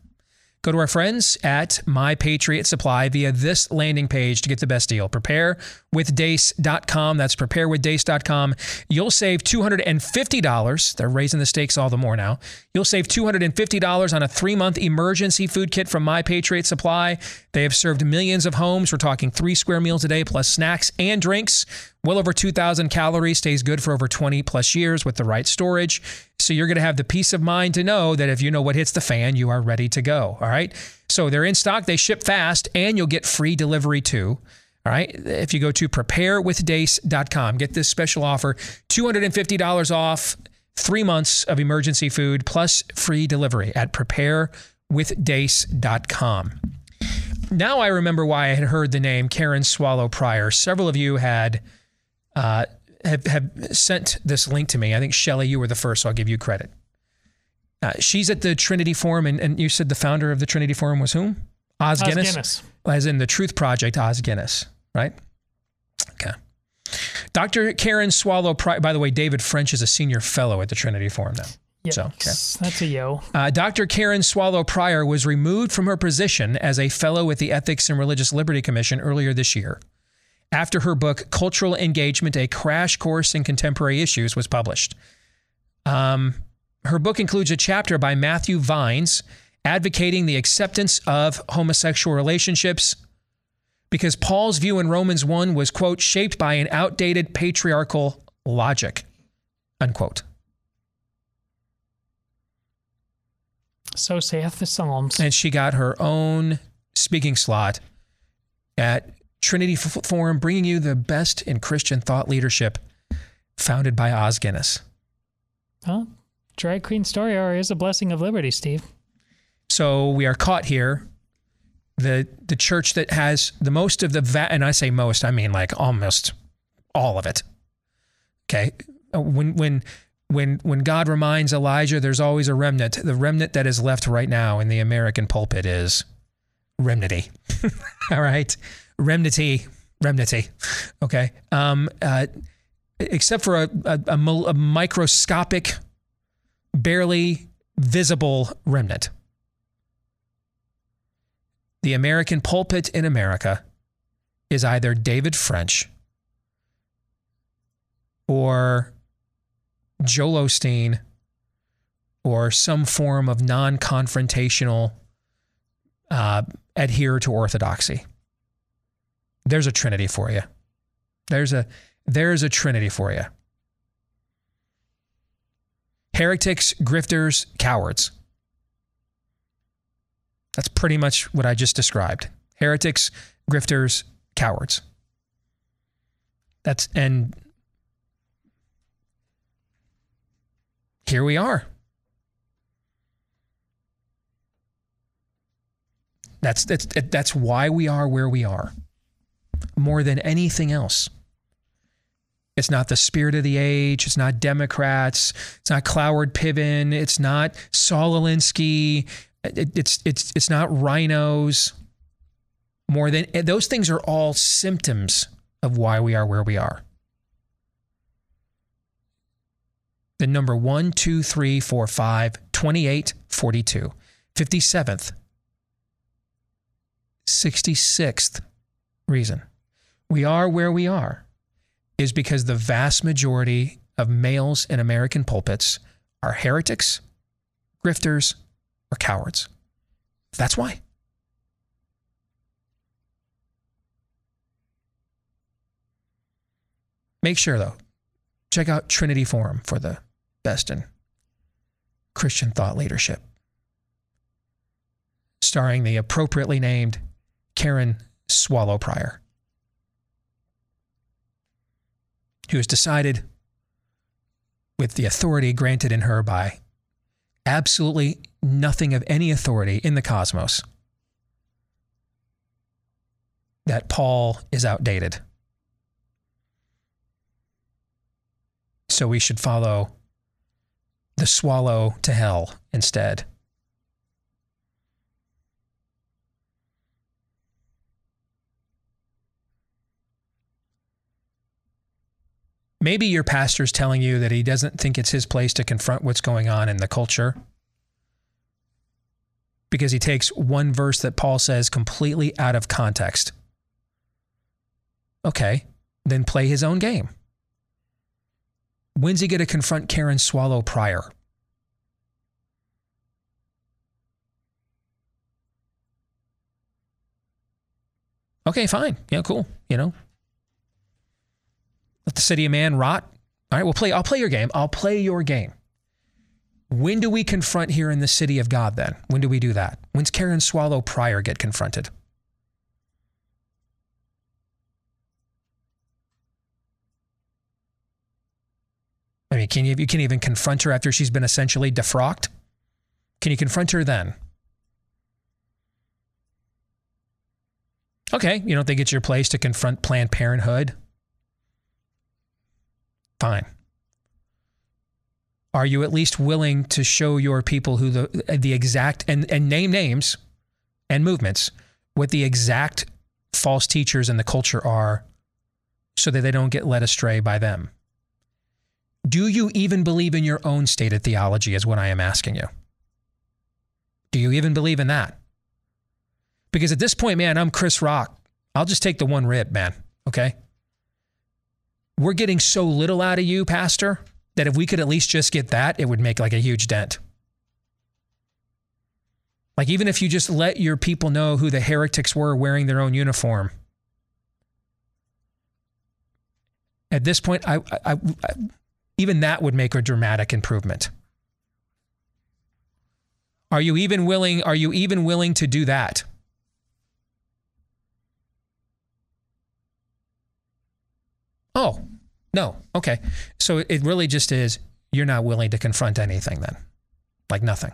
[SPEAKER 2] Go to our friends at My Patriot Supply via this landing page to get the best deal. Preparewithdace.com. That's preparewithdace.com. You'll save $250. They're raising the stakes all the more now. You'll save $250 on a three month emergency food kit from My Patriot Supply. They have served millions of homes. We're talking three square meals a day plus snacks and drinks. Well over 2,000 calories, stays good for over 20 plus years with the right storage. So you're going to have the peace of mind to know that if you know what hits the fan, you are ready to go. All right. So they're in stock, they ship fast, and you'll get free delivery too. All right. If you go to preparewithdace.com, get this special offer $250 off three months of emergency food plus free delivery at preparewithdace.com. Now I remember why I had heard the name Karen Swallow Prior. Several of you had uh, have, have sent this link to me. I think Shelly, you were the first, so I'll give you credit. Uh, she's at the Trinity Forum, and, and you said the founder of the Trinity Forum was whom? Os,
[SPEAKER 11] Os
[SPEAKER 2] Guinness?
[SPEAKER 11] Guinness.
[SPEAKER 2] As in the Truth Project, Os Guinness, right? Okay. Dr. Karen Swallow Prior, by the way, David French is a senior fellow at the Trinity Forum now. So, okay.
[SPEAKER 11] That's a yo.
[SPEAKER 2] Uh, Dr. Karen Swallow Prior was removed from her position as a fellow with the Ethics and Religious Liberty Commission earlier this year after her book, Cultural Engagement A Crash Course in Contemporary Issues, was published. Um, her book includes a chapter by Matthew Vines advocating the acceptance of homosexual relationships because Paul's view in Romans 1 was, quote, shaped by an outdated patriarchal logic, unquote.
[SPEAKER 11] So saith the Psalms.
[SPEAKER 2] And she got her own speaking slot at Trinity Forum, bringing you the best in Christian thought leadership, founded by Os Guinness.
[SPEAKER 11] Well, drag queen story hour is a blessing of liberty, Steve.
[SPEAKER 2] So we are caught here. The the church that has the most of the va- and I say most, I mean like almost all of it. Okay, uh, when when when when God reminds Elijah, there's always a remnant. The remnant that is left right now in the American pulpit is remnanty. <laughs> all right, remnity, remnity. Okay, um, uh, except for a, a, a, a microscopic, barely visible remnant. The American pulpit in America is either David French or Joel Osteen or some form of non confrontational uh, adhere to orthodoxy. There's a trinity for you. There's a there's a trinity for you. Heretics, grifters, cowards. That's pretty much what I just described. Heretics, grifters, cowards. That's and here we are. That's that's that's why we are where we are. More than anything else. It's not the spirit of the age. It's not Democrats. It's not Cloward Piven. It's not Saul Alinsky it, it's it's it's not rhinos more than those things are all symptoms of why we are where we are. The number 1, 2, 3, 4, 5, 28, 42, 57th, 66th reason we are where we are is because the vast majority of males in American pulpits are heretics, grifters, or cowards. That's why. Make sure, though, check out Trinity Forum for the best in Christian thought leadership, starring the appropriately named Karen Swallow Prior, who has decided, with the authority granted in her by absolutely nothing of any authority in the cosmos that Paul is outdated. So we should follow the swallow to hell instead. Maybe your pastor's telling you that he doesn't think it's his place to confront what's going on in the culture because he takes one verse that Paul says completely out of context. Okay, then play his own game. When's he going to confront Karen Swallow Prior? Okay, fine. Yeah, cool. You know, let the city of man rot. All right, we'll play. I'll play your game. I'll play your game. When do we confront here in the city of God then? When do we do that? When's Karen Swallow Prior get confronted? I mean, can you you can't even confront her after she's been essentially defrocked? Can you confront her then? Okay, you don't think it's your place to confront Planned Parenthood? Fine. Are you at least willing to show your people who the the exact and, and name names and movements what the exact false teachers in the culture are so that they don't get led astray by them? Do you even believe in your own stated theology, is what I am asking you? Do you even believe in that? Because at this point, man, I'm Chris Rock. I'll just take the one rib, man. Okay. We're getting so little out of you, Pastor, that if we could at least just get that, it would make like a huge dent. Like, even if you just let your people know who the heretics were wearing their own uniform. At this point, I, I, I even that would make a dramatic improvement. Are you even willing are you even willing to do that? Oh, no. Okay. So it really just is you're not willing to confront anything then. Like nothing.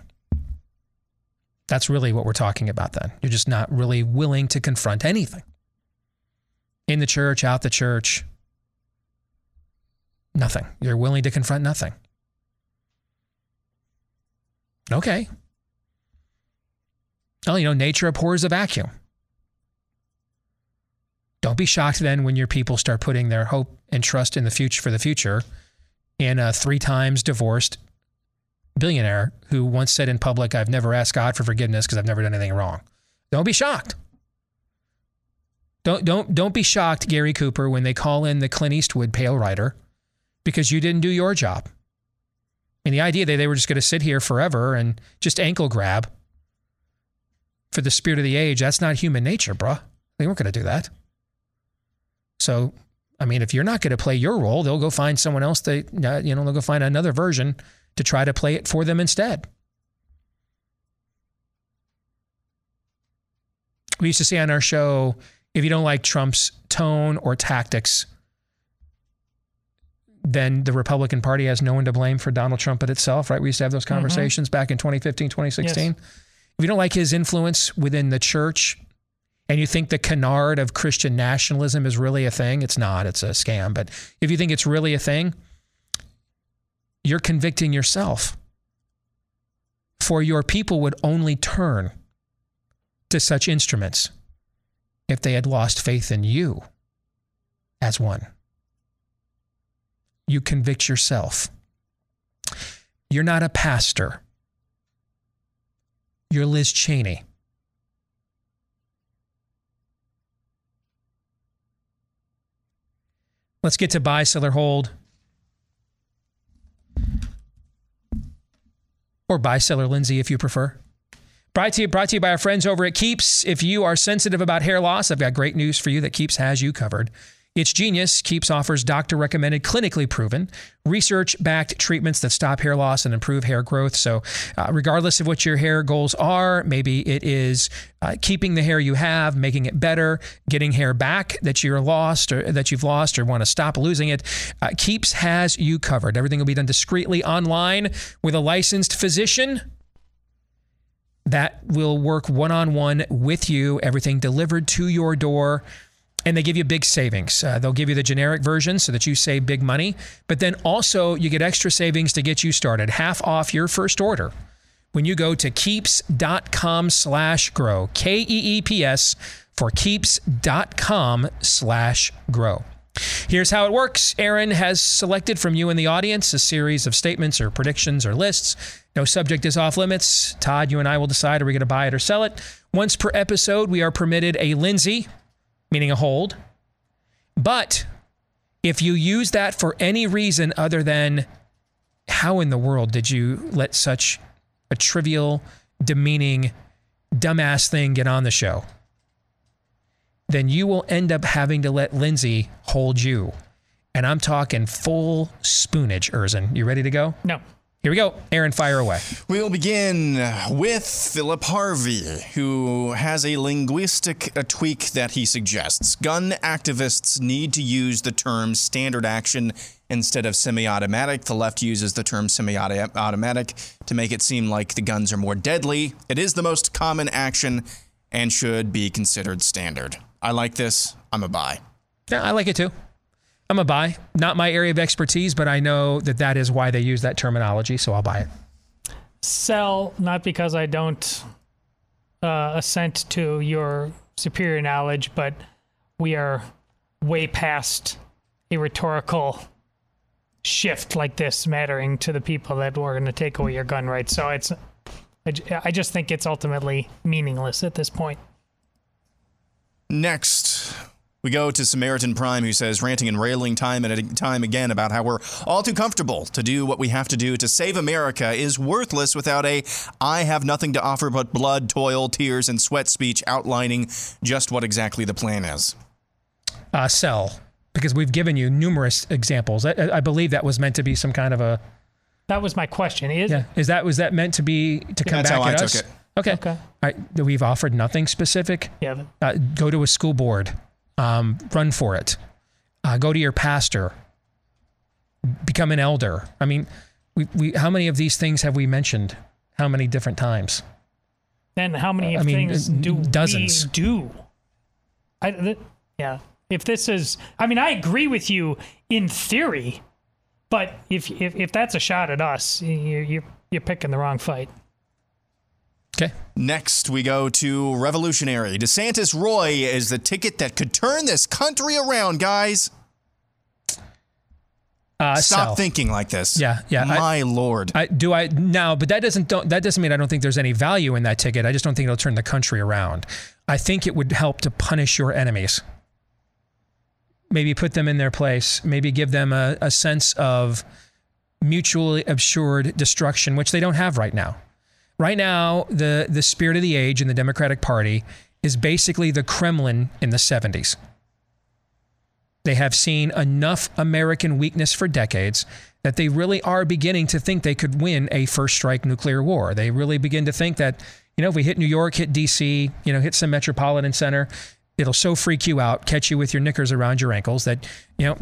[SPEAKER 2] That's really what we're talking about then. You're just not really willing to confront anything. In the church, out the church, Nothing. You're willing to confront nothing. Okay. Well, you know, nature abhors a vacuum. Don't be shocked then when your people start putting their hope and trust in the future for the future in a three times divorced billionaire who once said in public, I've never asked God for forgiveness because I've never done anything wrong. Don't be shocked. Don't don't don't be shocked, Gary Cooper, when they call in the Clint Eastwood pale rider because you didn't do your job. And the idea that they were just going to sit here forever and just ankle grab for the spirit of the age, that's not human nature, bruh. They weren't going to do that. So, I mean, if you're not going to play your role, they'll go find someone else. They, uh, you know, they'll go find another version to try to play it for them instead. We used to say on our show, if you don't like Trump's tone or tactics, then the Republican Party has no one to blame for Donald Trump but itself, right? We used to have those mm-hmm. conversations mm-hmm. back in 2015, 2016. Yes. If you don't like his influence within the church and you think the canard of Christian nationalism is really a thing, it's not, it's a scam. But if you think it's really a thing, you're convicting yourself. For your people would only turn to such instruments if they had lost faith in you as one you convict yourself. You're not a pastor. You're Liz Cheney. Let's get to buy, seller, hold. Or buy, seller, Lindsay, if you prefer. Brought to, you, brought to you by our friends over at Keeps. If you are sensitive about hair loss, I've got great news for you that Keeps has you covered. It's genius. Keeps offers doctor recommended, clinically proven, research backed treatments that stop hair loss and improve hair growth. So, uh, regardless of what your hair goals are, maybe it is uh, keeping the hair you have, making it better, getting hair back that you're lost or that you've lost or want to stop losing it. Uh, Keeps has you covered. Everything will be done discreetly online with a licensed physician that will work one on one with you. Everything delivered to your door and they give you big savings. Uh, they'll give you the generic version so that you save big money, but then also you get extra savings to get you started, half off your first order when you go to keeps.com slash grow, K E E P S, for keeps.com slash grow. Here's how it works. Aaron has selected from you in the audience a series of statements or predictions or lists. No subject is off limits. Todd, you and I will decide are we going to buy it or sell it. Once per episode, we are permitted a Lindsay, meaning a hold. But if you use that for any reason other than how in the world did you let such a trivial, demeaning, dumbass thing get on the show, then you will end up having to let Lindsay hold you. And I'm talking full spoonage, Erzen. You ready to go?
[SPEAKER 11] No.
[SPEAKER 2] Here we go. Aaron, fire away.
[SPEAKER 3] We'll begin with Philip Harvey, who has a linguistic tweak that he suggests. Gun activists need to use the term standard action instead of semi automatic. The left uses the term semi automatic to make it seem like the guns are more deadly. It is the most common action and should be considered standard. I like this. I'm a buy.
[SPEAKER 2] Yeah, I like it too. I'm a buy. Not my area of expertise, but I know that that is why they use that terminology, so I'll buy it.
[SPEAKER 11] Sell, not because I don't uh, assent to your superior knowledge, but we are way past a rhetorical shift like this mattering to the people that were going to take away your gun rights. So it's, I just think it's ultimately meaningless at this point.
[SPEAKER 3] Next, we go to Samaritan Prime, who says, ranting and railing time and time again about how we're all too comfortable to do what we have to do to save America is worthless without a I have nothing to offer but blood, toil, tears, and sweat speech outlining just what exactly the plan is.
[SPEAKER 2] Uh, sell, because we've given you numerous examples. I, I believe that was meant to be some kind of a.
[SPEAKER 11] That was my question. Is
[SPEAKER 2] yeah. Is that was that meant to be to come
[SPEAKER 3] That's
[SPEAKER 2] back
[SPEAKER 3] how
[SPEAKER 2] at
[SPEAKER 3] I
[SPEAKER 2] us?
[SPEAKER 3] took it.
[SPEAKER 2] Okay.
[SPEAKER 11] Okay.
[SPEAKER 2] All right. We've offered nothing specific.
[SPEAKER 11] Yeah.
[SPEAKER 2] Uh, go to a school board. Um, run for it. Uh, go to your pastor. Become an elder. I mean, we, we how many of these things have we mentioned? How many different times?
[SPEAKER 11] And how many
[SPEAKER 2] I
[SPEAKER 11] of
[SPEAKER 2] mean,
[SPEAKER 11] things
[SPEAKER 2] uh,
[SPEAKER 11] do
[SPEAKER 2] dozens.
[SPEAKER 11] we do? I, th- yeah. If this is, I mean, I agree with you in theory, but if if, if that's a shot at us, you, you you're picking the wrong fight.
[SPEAKER 2] Okay.
[SPEAKER 3] Next, we go to Revolutionary. DeSantis Roy is the ticket that could turn this country around, guys.
[SPEAKER 2] Uh,
[SPEAKER 3] Stop
[SPEAKER 2] sell.
[SPEAKER 3] thinking like this.
[SPEAKER 2] Yeah, yeah. I-
[SPEAKER 3] My lord.
[SPEAKER 2] I do I now, but that doesn't don't, that doesn't mean I don't think there's any value in that ticket. I just don't think it'll turn the country around. I think it would help to punish your enemies. Maybe put them in their place. Maybe give them a, a sense of mutually assured destruction, which they don't have right now. Right now, the the spirit of the age in the Democratic Party is basically the Kremlin in the 70s. They have seen enough American weakness for decades that they really are beginning to think they could win a first strike nuclear war. They really begin to think that, you know, if we hit New York, hit DC, you know, hit some metropolitan center, it'll so freak you out, catch you with your knickers around your ankles that, you know,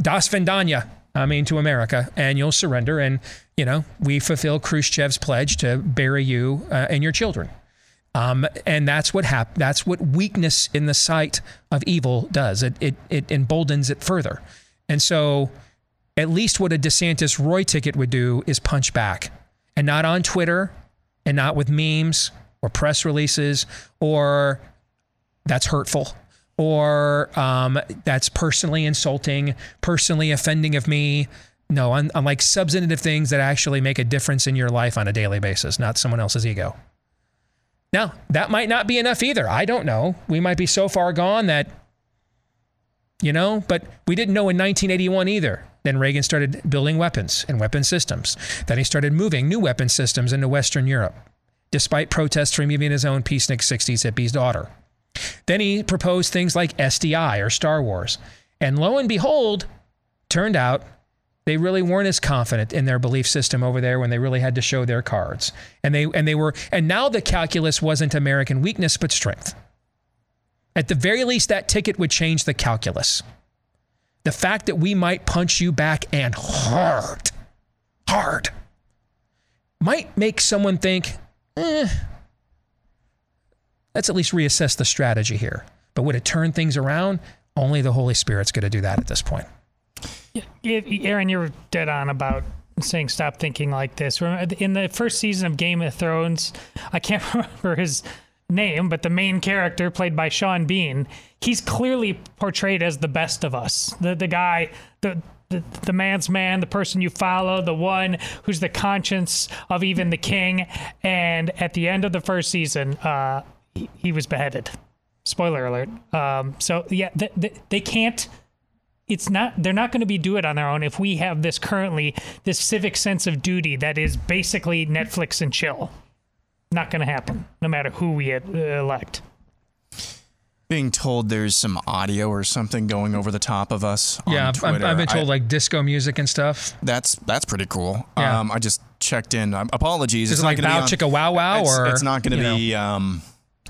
[SPEAKER 2] Das Vendanya, I mean, to America, and you'll surrender. And, you know, we fulfill Khrushchev's pledge to bury you uh, and your children. Um, and that's what hap- That's what weakness in the sight of evil does. It, it it emboldens it further. And so, at least what a DeSantis Roy ticket would do is punch back, and not on Twitter, and not with memes or press releases or that's hurtful or um, that's personally insulting, personally offending of me. No, on, on like substantive things that actually make a difference in your life on a daily basis, not someone else's ego. Now, that might not be enough either. I don't know. We might be so far gone that, you know, but we didn't know in 1981 either. Then Reagan started building weapons and weapon systems. Then he started moving new weapon systems into Western Europe, despite protests from even his own peacenik 60s hippie's daughter. Then he proposed things like SDI or Star Wars. And lo and behold, turned out they really weren't as confident in their belief system over there when they really had to show their cards. And they and they were and now the calculus wasn't American weakness but strength. At the very least that ticket would change the calculus. The fact that we might punch you back and hard hard might make someone think, "Eh, let's at least reassess the strategy here. But would it turn things around? Only the Holy Spirit's going to do that at this point.
[SPEAKER 11] Yeah, Aaron, you're dead on about saying stop thinking like this. In the first season of Game of Thrones, I can't <laughs> remember his name, but the main character played by Sean Bean, he's clearly portrayed as the best of us. The the guy, the the, the man's man, the person you follow, the one who's the conscience of even the king. And at the end of the first season, uh, he, he was beheaded. Spoiler alert. Um, so yeah, they, they, they can't it's not they're not going to be do it on their own if we have this currently this civic sense of duty that is basically Netflix and chill. Not going to happen, no matter who we elect.
[SPEAKER 3] Being told there's some audio or something going over the top of us.
[SPEAKER 2] Yeah,
[SPEAKER 3] I've,
[SPEAKER 2] I've, been told I, like disco music and stuff.
[SPEAKER 3] That's that's pretty cool. Yeah. Um, I just checked in. Um, apologies.
[SPEAKER 2] Is it's it like Bow Chicka Wow Wow
[SPEAKER 3] it's,
[SPEAKER 2] or
[SPEAKER 3] it's not going to be. Um,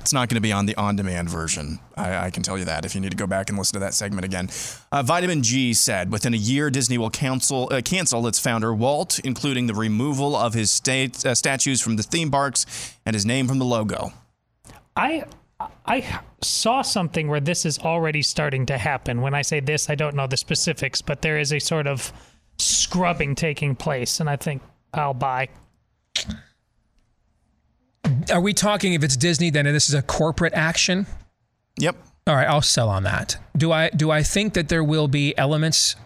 [SPEAKER 3] it's not going to be on the on-demand version. I, I, can tell you that if you need to go back and listen to that segment again. Uh, Vitamin G said within a year, Disney will cancel uh, cancel its founder Walt, including the removal of his state, uh, statues from the theme parks and his name from the logo.
[SPEAKER 11] I I saw something where this is already starting to happen. When I say this, I don't know the specifics, but there is a sort of scrubbing taking place, and I think I'll buy.
[SPEAKER 2] Are we talking if it's Disney, then this is a corporate action?
[SPEAKER 3] Yep.
[SPEAKER 2] All right, I'll sell on that. Do I do I think that there will be elements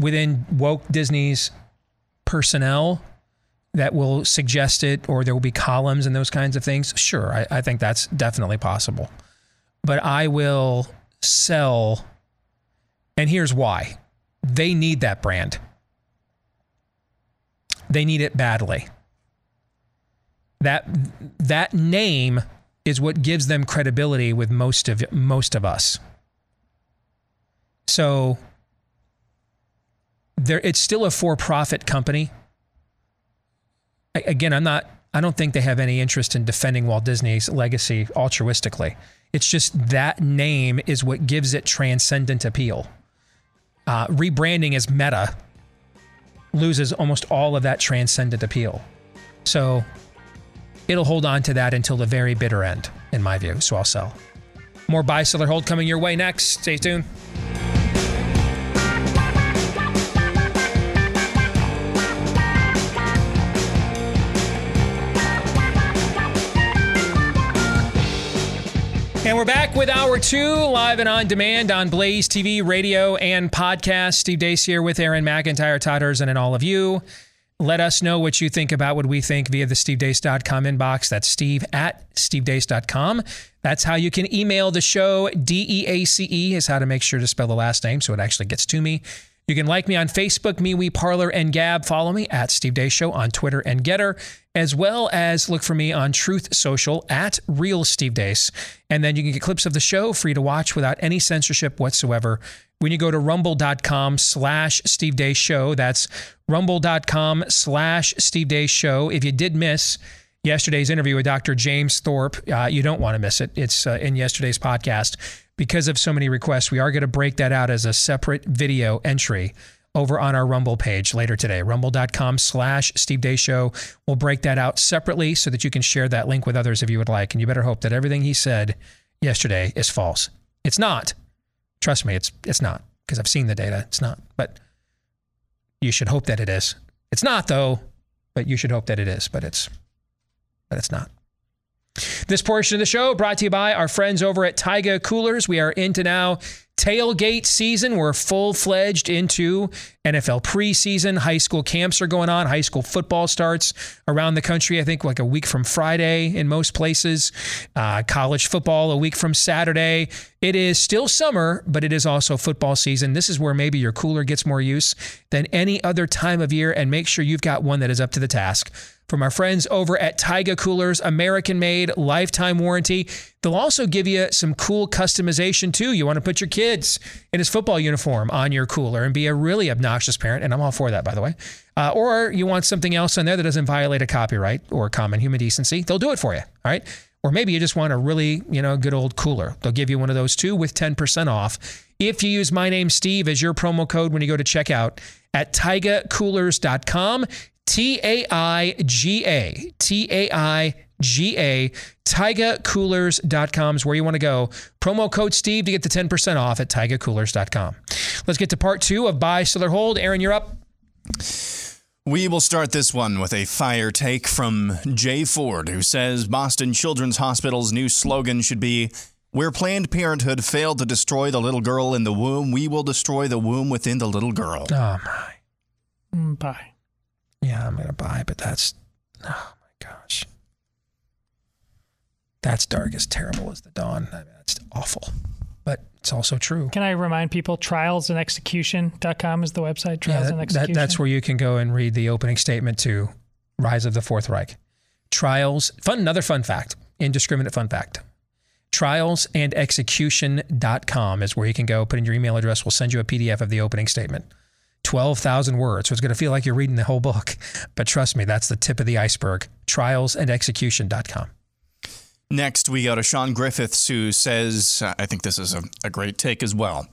[SPEAKER 2] within woke Disney's personnel that will suggest it, or there will be columns and those kinds of things? Sure, I, I think that's definitely possible. But I will sell, and here's why: they need that brand. They need it badly that that name is what gives them credibility with most of most of us. So there it's still a for-profit company. Again, I'm not I don't think they have any interest in defending Walt Disney's legacy altruistically. It's just that name is what gives it transcendent appeal. Uh, rebranding as Meta loses almost all of that transcendent appeal. So it'll hold on to that until the very bitter end, in my view. So I'll sell. More buy, seller, hold coming your way next. Stay tuned. And we're back with hour two, live and on demand on Blaze TV, radio, and podcast. Steve Deace here with Aaron McIntyre, Todd and all of you. Let us know what you think about what we think via the stevedeace.com inbox. That's steve at stevedeace.com. That's how you can email the show. D E A C E is how to make sure to spell the last name so it actually gets to me. You can like me on Facebook, MeWe, Parler, and Gab. Follow me at Steve Deace Show on Twitter and Gettr, as well as look for me on Truth Social at Real Steve Deace. And then you can get clips of the show free to watch without any censorship whatsoever when you go to rumble.com slash Steve Deace Show. That's rumble.com slash Steve Show. If you did miss yesterday's interview with Dr. James Thorp, uh, you don't want to miss it. It's uh, in yesterday's podcast. Because of so many requests, we are going to break that out as a separate video entry over on our Rumble page later today. Rumble.com slash Steve Deace Show. We'll break that out separately so that you can share that link with others if you would like. And you better hope that everything he said yesterday is false. It's not. Trust me, it's it's not because I've seen the data. It's not, but you should hope that it is. It's not though, but you should hope that it is. But it's but it's not. This portion of the show brought to you by our friends over at Taiga Coolers. We are into now tailgate season. We're full fledged into NFL preseason. High school camps are going on. High school football starts around the country, I think, like a week from Friday in most places. Uh, college football a week from Saturday. It is still summer, but it is also football season. This is where maybe your cooler gets more use than any other time of year. And make sure you've got one that is up to the task from our friends over at Taiga Coolers, American made, lifetime warranty. They'll also give you some cool customization too. You want to put your kids in his football uniform on your cooler and be a really obnoxious parent, and I'm all for that, by the way. Uh, or you want something else on there that doesn't violate a copyright or common human decency, they'll do it for you. All right. Or maybe you just want a really, you know, good old cooler. They'll give you one of those too with 10% off if you use my name Steve as your promo code when you go to checkout at taigacoolers.com. T A I G A. T A I G-A. TaigaCoolers.com is where you want to go. Promo code Steve to get the 10% off at TaigaCoolers.com. Let's get to part two of Buy, Seller, Hold. Aaron, you're up.
[SPEAKER 3] We will start this one with a fire take from Jay Ford, who says Boston Children's Hospital's new slogan should be Where Planned Parenthood failed to destroy the little girl in the womb, we will destroy the womb within the little girl.
[SPEAKER 2] Oh, my.
[SPEAKER 11] Mm, Buy.
[SPEAKER 2] Yeah, I'm going to buy, but that's, oh my gosh. That's dark as terrible as the dawn. I mean, that's awful, but it's also true.
[SPEAKER 11] Can I remind people trialsandexecution.com is the website? Trials
[SPEAKER 2] Yeah,
[SPEAKER 11] and execution.
[SPEAKER 2] that- that's where you can go and read the opening statement to Rise of the Fourth Reich. Trials, fun, another fun fact, indiscriminate fun fact. Trialsandexecution.com is where you can go, put in your email address. We'll send you a PDF of the opening statement. 12,000 words. So it's going to feel like you're reading the whole book. But trust me, that's the tip of the iceberg. Trialsandexecution.com.
[SPEAKER 3] Next, we go to Sean Griffiths, who says, I think this is a, a great take as well.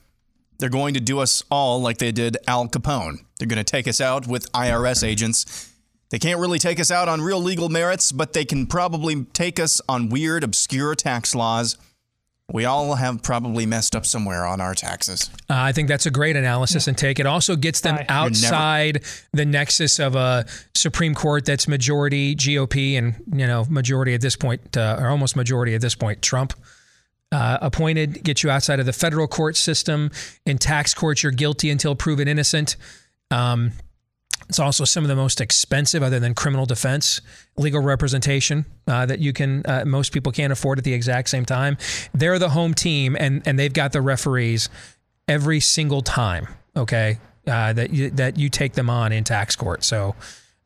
[SPEAKER 3] They're going to do us all like they did Al Capone. They're going to take us out with IRS agents. They can't really take us out on real legal merits, but they can probably take us on weird, obscure tax laws. We all have probably messed up somewhere on our taxes.
[SPEAKER 2] Uh, I think that's a great analysis and take. It also gets them
[SPEAKER 11] Aye.
[SPEAKER 2] outside the nexus of a Supreme Court that's majority GOP and you know majority at this point, uh, or almost majority at this point, Trump. Uh, appointed, get you outside of the federal court system. In tax courts, you're guilty until proven innocent. Um, it's also some of the most expensive, other than criminal defense, legal representation uh, that you can. Uh, most people can't afford at the exact same time. They're the home team, and and they've got the referees every single time. Okay, uh, that you, that you take them on in tax court. So.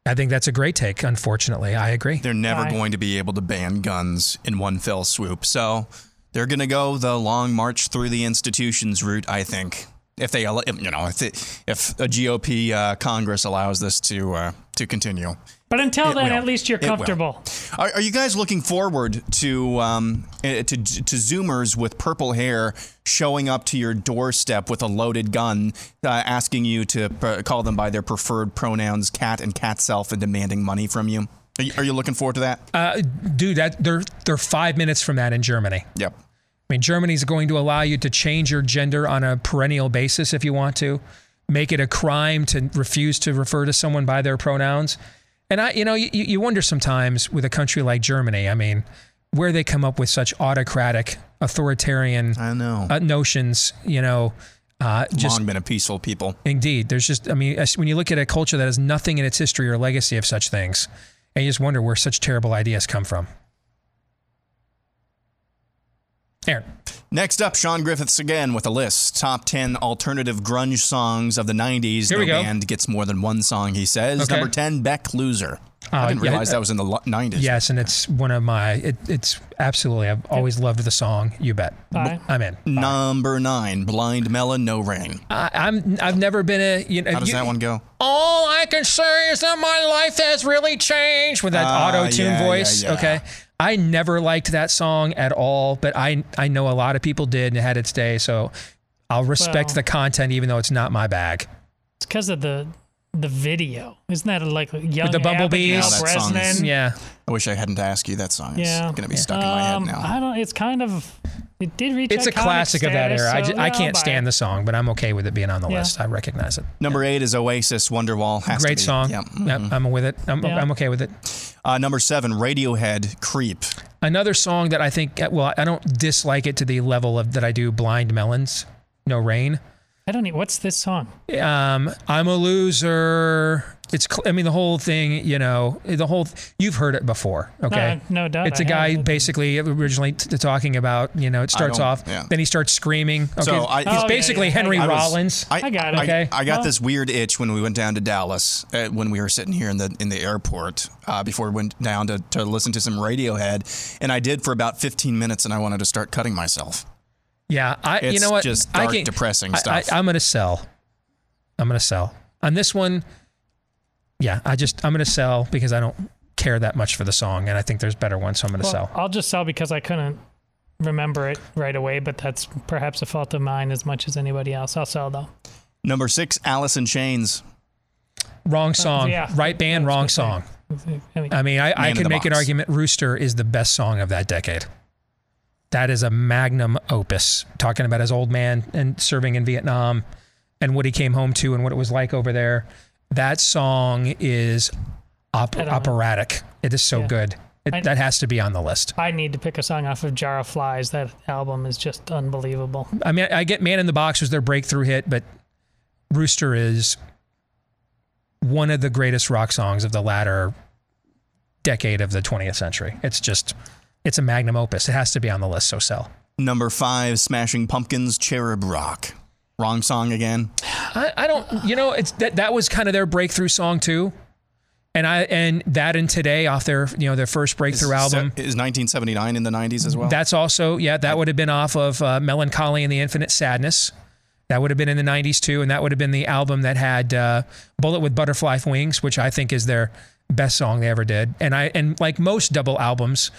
[SPEAKER 2] I think that's a great take. Unfortunately, I agree.
[SPEAKER 3] They're never
[SPEAKER 11] Aye.
[SPEAKER 3] going to be able to ban guns in one fell swoop. So they're going to go the long march through the institutions route, I think. If they, you know, if, it, if a GOP uh, Congress allows this to uh, to continue.
[SPEAKER 11] But until
[SPEAKER 3] It
[SPEAKER 11] then,
[SPEAKER 3] will.
[SPEAKER 11] at least you're comfortable.
[SPEAKER 3] Are, are you guys looking forward to um, eh, to to Zoomers with purple hair showing up to your doorstep with a loaded gun, uh, asking you to uh, call them by their preferred pronouns, cat and cat self, and demanding money from you? Are you, are you looking forward to that?
[SPEAKER 2] Uh, dude, that they're they're five minutes from that in Germany.
[SPEAKER 3] Yep.
[SPEAKER 2] I mean, Germany's going to allow you to change your gender on a perennial basis if you want to, make it a crime to refuse to refer to someone by their pronouns. And I, you know, you, you wonder sometimes with a country like Germany, I mean, where they come up with such autocratic, authoritarian
[SPEAKER 3] I know.
[SPEAKER 2] uh, notions, you know, uh, just
[SPEAKER 3] Long been a peaceful people.
[SPEAKER 2] Indeed. There's just, I mean, when you look at a culture that has nothing in its history or legacy of such things, and you just wonder where such terrible ideas come from. Aaron.
[SPEAKER 3] Next up, Sean Griffiths again with a list. Top 10 alternative grunge songs of the 90s.
[SPEAKER 2] Here
[SPEAKER 3] no
[SPEAKER 2] we go.
[SPEAKER 3] band gets more than one song, he says.
[SPEAKER 2] Okay.
[SPEAKER 3] Number 10, Beck Loser.
[SPEAKER 2] Oh,
[SPEAKER 3] I didn't
[SPEAKER 2] yeah,
[SPEAKER 3] realize
[SPEAKER 2] uh,
[SPEAKER 3] that was in the 90s.
[SPEAKER 2] Yes, and it's one of my, it, it's absolutely, I've always loved the song. You bet.
[SPEAKER 11] Aye.
[SPEAKER 2] I'm in.
[SPEAKER 3] Number 9, Blind Melon, No Rain.
[SPEAKER 2] I, I'm, I've never been a, you know,
[SPEAKER 3] How does
[SPEAKER 2] you-
[SPEAKER 3] that one go?
[SPEAKER 2] All I can say is that my life has really changed with that
[SPEAKER 3] Ah,
[SPEAKER 2] auto tune
[SPEAKER 3] yeah, yeah,
[SPEAKER 2] voice.
[SPEAKER 3] yeah.
[SPEAKER 2] Okay. I never liked that song at all, but I I know a lot of people did and it had its day. So I'll respect
[SPEAKER 11] Well-
[SPEAKER 2] the content even though it's not my bag.
[SPEAKER 11] It's because of the the video. Isn't that like a young
[SPEAKER 2] the bumblebees?
[SPEAKER 11] Abigail
[SPEAKER 3] Yeah, that song is-
[SPEAKER 2] Yeah.
[SPEAKER 3] I wish I hadn't asked you that song. It's
[SPEAKER 11] Yeah.
[SPEAKER 3] going to be stuck in my head
[SPEAKER 11] Um,
[SPEAKER 3] now.
[SPEAKER 11] I don't. It's kind of. It did reach.
[SPEAKER 2] It's a
[SPEAKER 11] iconic
[SPEAKER 2] classic of that
[SPEAKER 11] status,
[SPEAKER 2] era. I,
[SPEAKER 11] so,
[SPEAKER 2] ju- I can't stand
[SPEAKER 11] it.
[SPEAKER 2] the song, but I'm okay with it being on the
[SPEAKER 11] Yeah.
[SPEAKER 2] list. I recognize it.
[SPEAKER 3] Number 8 is Oasis, Wonderwall. Has to
[SPEAKER 2] Great
[SPEAKER 3] be.
[SPEAKER 2] song.
[SPEAKER 3] Yep.
[SPEAKER 2] Yep, I'm with it. I'm,
[SPEAKER 11] Yeah.
[SPEAKER 2] I'm okay with it.
[SPEAKER 3] Uh, number 7, Radiohead, Creep.
[SPEAKER 2] Another song that I think, well, I don't dislike it to the level of that I do Blind Melons, No Rain.
[SPEAKER 11] I don't. Need, what's this song?
[SPEAKER 2] Um, I'm a loser. It's, I mean, the whole thing, you know, the whole, you've heard it before, okay?
[SPEAKER 11] No, no doubt
[SPEAKER 2] It's
[SPEAKER 11] I
[SPEAKER 2] a guy
[SPEAKER 11] have.
[SPEAKER 2] basically originally t- talking about, you know, it starts off,
[SPEAKER 3] yeah.
[SPEAKER 2] then he starts screaming. Okay,
[SPEAKER 3] So I-
[SPEAKER 2] he's
[SPEAKER 3] Oh,
[SPEAKER 11] yeah,
[SPEAKER 2] basically
[SPEAKER 11] yeah,
[SPEAKER 2] Henry
[SPEAKER 11] I
[SPEAKER 3] was-
[SPEAKER 2] Rollins.
[SPEAKER 11] I got it.
[SPEAKER 2] Okay.
[SPEAKER 3] I, got
[SPEAKER 11] Well-
[SPEAKER 3] this weird itch when we went down to Dallas uh, when we were sitting here in the in the airport uh, before we went down to, to listen to some Radiohead, and I did for about 15 minutes, and I wanted to start cutting myself.
[SPEAKER 2] Yeah, I. you know what?
[SPEAKER 3] just
[SPEAKER 2] I
[SPEAKER 3] dark,
[SPEAKER 2] can-
[SPEAKER 3] depressing
[SPEAKER 2] I-
[SPEAKER 3] stuff.
[SPEAKER 2] I, am gonna sell. I'm gonna sell on this one. Yeah, I just I'm gonna sell because I don't care that much for the song, and I think there's better ones, so I'm gonna
[SPEAKER 11] Well,
[SPEAKER 2] sell.
[SPEAKER 11] I'll just sell because I couldn't remember it right away, but that's perhaps a fault of mine as much as anybody else. I'll sell though.
[SPEAKER 3] Number six, Alice in Chains.
[SPEAKER 2] Wrong uh, song.
[SPEAKER 11] yeah.
[SPEAKER 2] Right band, wrong song.
[SPEAKER 11] I mean,
[SPEAKER 2] I I, I can
[SPEAKER 3] the
[SPEAKER 2] make an argument Rooster is the best song of that decade. That is a magnum opus, talking about his old man and serving in Vietnam and what he came home to and what it was like over there. That song is op-
[SPEAKER 11] don't know.
[SPEAKER 2] operatic. It is so
[SPEAKER 11] Yeah.
[SPEAKER 2] good. It,
[SPEAKER 11] I-
[SPEAKER 2] that has to be on the list.
[SPEAKER 11] I need to pick a song off of Jar of Flies. That album is just unbelievable.
[SPEAKER 2] I mean, I get Man in the Box was their breakthrough hit, but Rooster is one of the greatest rock songs of the latter decade of the 20th century. It's just, it's a magnum opus. It has to be on the list. So sell.
[SPEAKER 3] Number five, Smashing Pumpkins, Cherub Rock. Wrong song again.
[SPEAKER 2] I, I don't, you know, it's that that was kind of their breakthrough song too, and I and that and today off their you know their first breakthrough album.
[SPEAKER 3] Is 1979 in the 90s as well?
[SPEAKER 2] That's also yeah, that would have been off of uh, Mellon Collie and the Infinite Sadness. That would have been in the 90s too, and that would have been the album that had uh, Bullet with Butterfly Wings, which I think is their best song they ever did. And I and like most double albums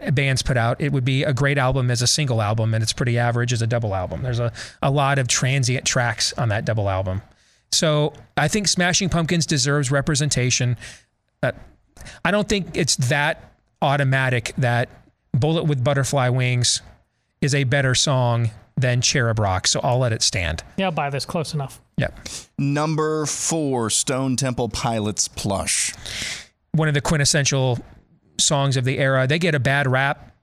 [SPEAKER 2] that bands put out, it would be a great album as a single album, and it's pretty average as a double album. There's a, a lot of transient tracks on that double album. So I think Smashing Pumpkins deserves representation. Uh, I don't think it's that automatic that Bullet with Butterfly Wings is a better song than Cherub Rock. So I'll let it stand.
[SPEAKER 11] Yeah, I'll buy this close enough.
[SPEAKER 2] Yep.
[SPEAKER 3] Number four, Stone Temple Pilots Plush.
[SPEAKER 2] One of the quintessential songs of the era. They get a bad rap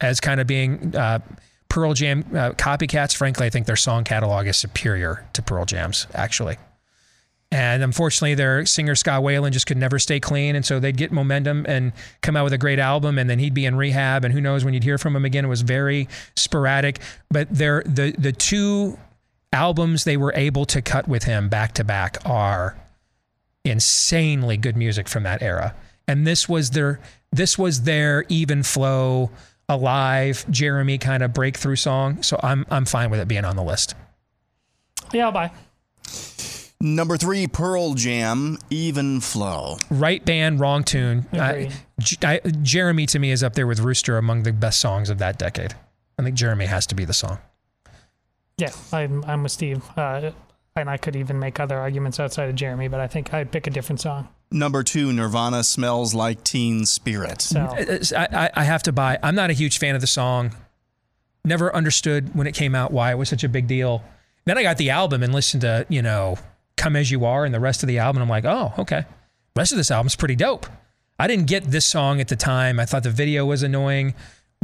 [SPEAKER 2] as kind of being uh, Pearl Jam uh, copycats. Frankly, I think their song catalog is superior to Pearl Jam's, actually. And unfortunately, their singer Scott Weiland just could never stay clean, and so they'd get momentum and come out with a great album, and then he'd be in rehab, and who knows when you'd hear from him again. It was very sporadic. But the the two albums they were able to cut with him back to back are insanely good music from that era. And this was their this was their even flow, alive Jeremy kind of breakthrough song. So I'm I'm fine with it being on the list.
[SPEAKER 11] Yeah, I'll buy.
[SPEAKER 3] Number three, Pearl Jam, Even Flow.
[SPEAKER 2] Right band, wrong tune. I,
[SPEAKER 11] Agreed.
[SPEAKER 2] J- I, Jeremy to me is up there with Rooster among the best songs of that decade. I think Jeremy has to be the song.
[SPEAKER 11] Yeah, I'm, I'm with Steve. Uh, and I could even make other arguments outside of Jeremy, but I think I'd pick a different song.
[SPEAKER 3] Number two, Nirvana Smells Like Teen Spirit.
[SPEAKER 11] Uh,
[SPEAKER 2] uh, so I, I, I have to buy. I'm not a huge fan of the song. Never understood when it came out why it was such a big deal. Then I got the album and listened to you know "Come as You Are" and the rest of the album. I'm like, oh, okay. The rest of this album's pretty dope. I didn't get this song at the time. I thought the video was annoying,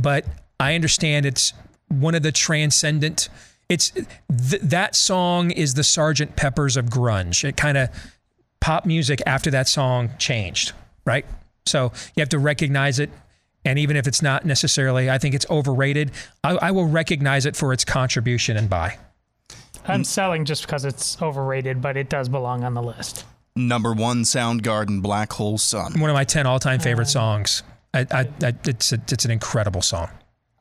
[SPEAKER 2] but I understand it's one of the transcendent. It's th- that song is the Sergeant Pepper's of grunge. It kind of pop music after that song changed, right? So you have to recognize it. And even if it's not necessarily, I think it's overrated, I, I will recognize it for its contribution and buy.
[SPEAKER 11] I'm selling just because it's overrated, but it does belong on the list.
[SPEAKER 3] Number one, Soundgarden, Black Hole Sun.
[SPEAKER 2] One of my 10 all time favorite um, songs. I, I, I, it's, a, it's an incredible song.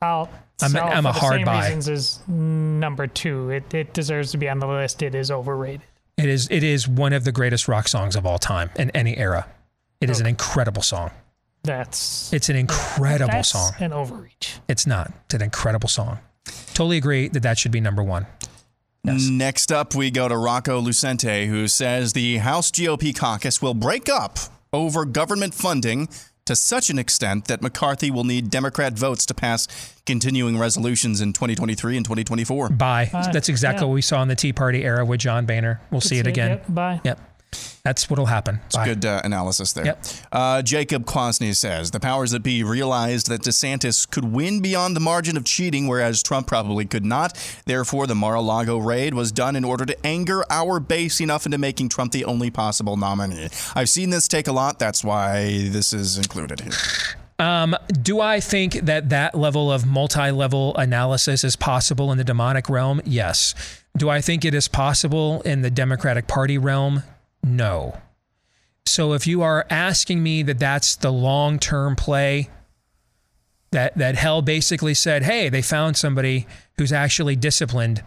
[SPEAKER 11] I'll
[SPEAKER 2] I'm
[SPEAKER 11] sell
[SPEAKER 2] I'm
[SPEAKER 11] for
[SPEAKER 2] a
[SPEAKER 11] the
[SPEAKER 2] hard
[SPEAKER 11] same
[SPEAKER 2] buy.
[SPEAKER 11] reasons as number two. It, it deserves to be on the list. It is overrated.
[SPEAKER 2] It is, it is one of the greatest rock songs of all time in any era. It is an incredible song.
[SPEAKER 11] That's
[SPEAKER 2] It's an incredible
[SPEAKER 11] that's
[SPEAKER 2] song.
[SPEAKER 11] an overreach.
[SPEAKER 2] It's not. It's an incredible song. Totally agree that that should be number one.
[SPEAKER 3] Next up, we go to Rocco Lucente, who says the House GOP caucus will break up over government funding to such an extent that McCarthy will need Democrat votes to pass continuing resolutions in 2023 and 2024.
[SPEAKER 2] Buy.
[SPEAKER 11] Buy.
[SPEAKER 2] That's exactly
[SPEAKER 11] Yeah.
[SPEAKER 2] what we saw in the Tea Party era with John Boehner. We'll see it
[SPEAKER 11] That's
[SPEAKER 2] again.
[SPEAKER 11] Yep, buy.
[SPEAKER 2] Yep. That's what'll happen.
[SPEAKER 3] It's
[SPEAKER 2] Buy.
[SPEAKER 3] good uh, analysis there.
[SPEAKER 2] Yep.
[SPEAKER 3] Uh, Jacob Kwasny says the powers that be realized that DeSantis could win beyond the margin of cheating, whereas Trump probably could not. Therefore, the Mar-a-Lago raid was done in order to anger our base enough into making Trump the only possible nominee. I've seen this take a lot. That's why this is included here.
[SPEAKER 2] Um, do I think that that level of multi-level analysis is possible in the demonic realm? Yes. Do I think it is possible in the Democratic Party realm? No. So if you are asking me that that's the long-term play, that that hell basically said, "Hey, they found somebody who's actually disciplined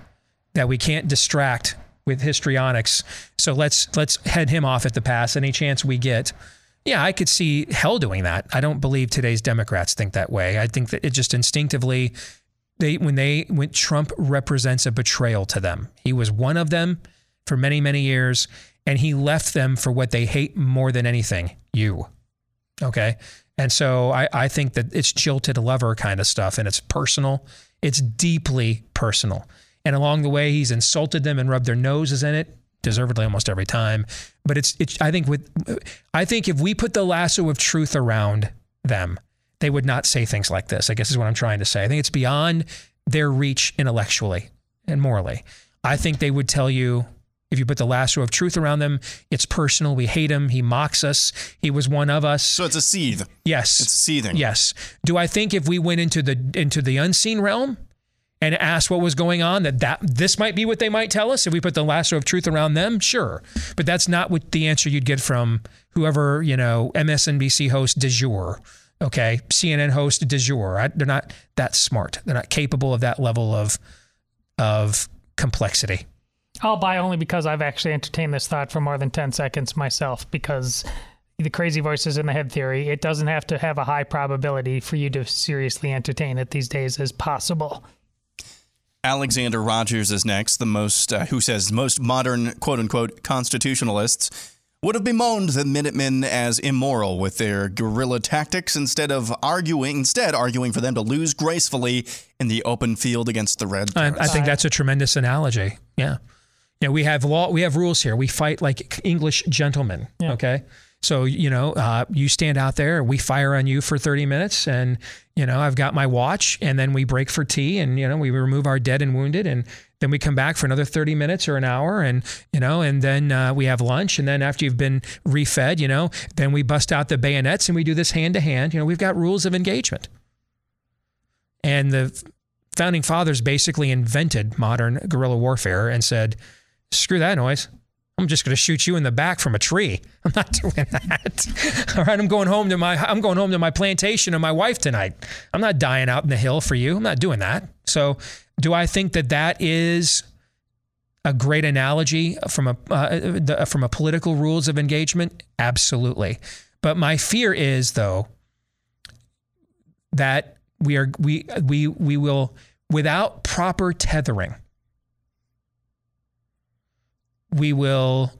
[SPEAKER 2] that we can't distract with histrionics. So let's let's head him off at the pass any chance we get." Yeah, I could see hell doing that. I don't believe today's Democrats think that way. I think that it just instinctively they when they when Trump represents a betrayal to them. He was one of them for many many years and he left them for what they hate more than anything, you. Okay. And so I, I think that it's jilted lover kind of stuff and it's personal. It's deeply personal. And along the way, he's insulted them and rubbed their noses in it, deservedly almost every time. But it's, it's I think with, I think if we put the lasso of truth around them, they would not say things like this. I guess is what I'm trying to say. I think it's beyond their reach intellectually and morally. I think they would tell you if you put the lasso of truth around them, it's personal. We hate him. He mocks us. He was one of us.
[SPEAKER 3] So it's a seethe.
[SPEAKER 2] Yes.
[SPEAKER 3] It's seething.
[SPEAKER 2] Yes. Do I think if we went into the into the unseen realm and asked what was going on that that this might be what they might tell us if we put the lasso of truth around them? Sure. But that's not what the answer you'd get from whoever, you know, MSNBC host de jour. Okay, CNN host de jour. I, they're not that smart. They're not capable of that level of of complexity.
[SPEAKER 11] I'll buy only because I've actually entertained this thought for more than 10 seconds myself because the crazy voices in the head theory, it doesn't have to have a high probability for you to seriously entertain it these days as possible.
[SPEAKER 3] Alexander Rogers is next, the most, uh, who says most modern quote unquote constitutionalists would have bemoaned the Minutemen as immoral with their guerrilla tactics instead of arguing, instead arguing for them to lose gracefully in the open field against the Red.
[SPEAKER 2] I, I think that's a tremendous analogy. Yeah. You know, we have law, we have rules here. We fight like English gentlemen.
[SPEAKER 11] Yeah.
[SPEAKER 2] Okay. So, you know, uh, you stand out there, we fire on you for 30 minutes, and, you know, I've got my watch, and then we break for tea, and, you know, we remove our dead and wounded, and then we come back for another 30 minutes or an hour, and, you know, and then uh, we have lunch. And then after you've been refed, you know, then we bust out the bayonets and we do this hand to hand. You know, we've got rules of engagement. And the founding fathers basically invented modern guerrilla warfare and said, screw that noise. I'm just going to shoot you in the back from a tree. I'm not <laughs> doing that. <laughs> All right, I'm going home to my I'm going home to my plantation and my wife tonight. I'm not dying out in the hill for you. I'm not doing that. So, do I think that that is a great analogy from a uh, the, from a political rules of engagement? Absolutely. But my fear is though that we are we we we will without proper tethering we will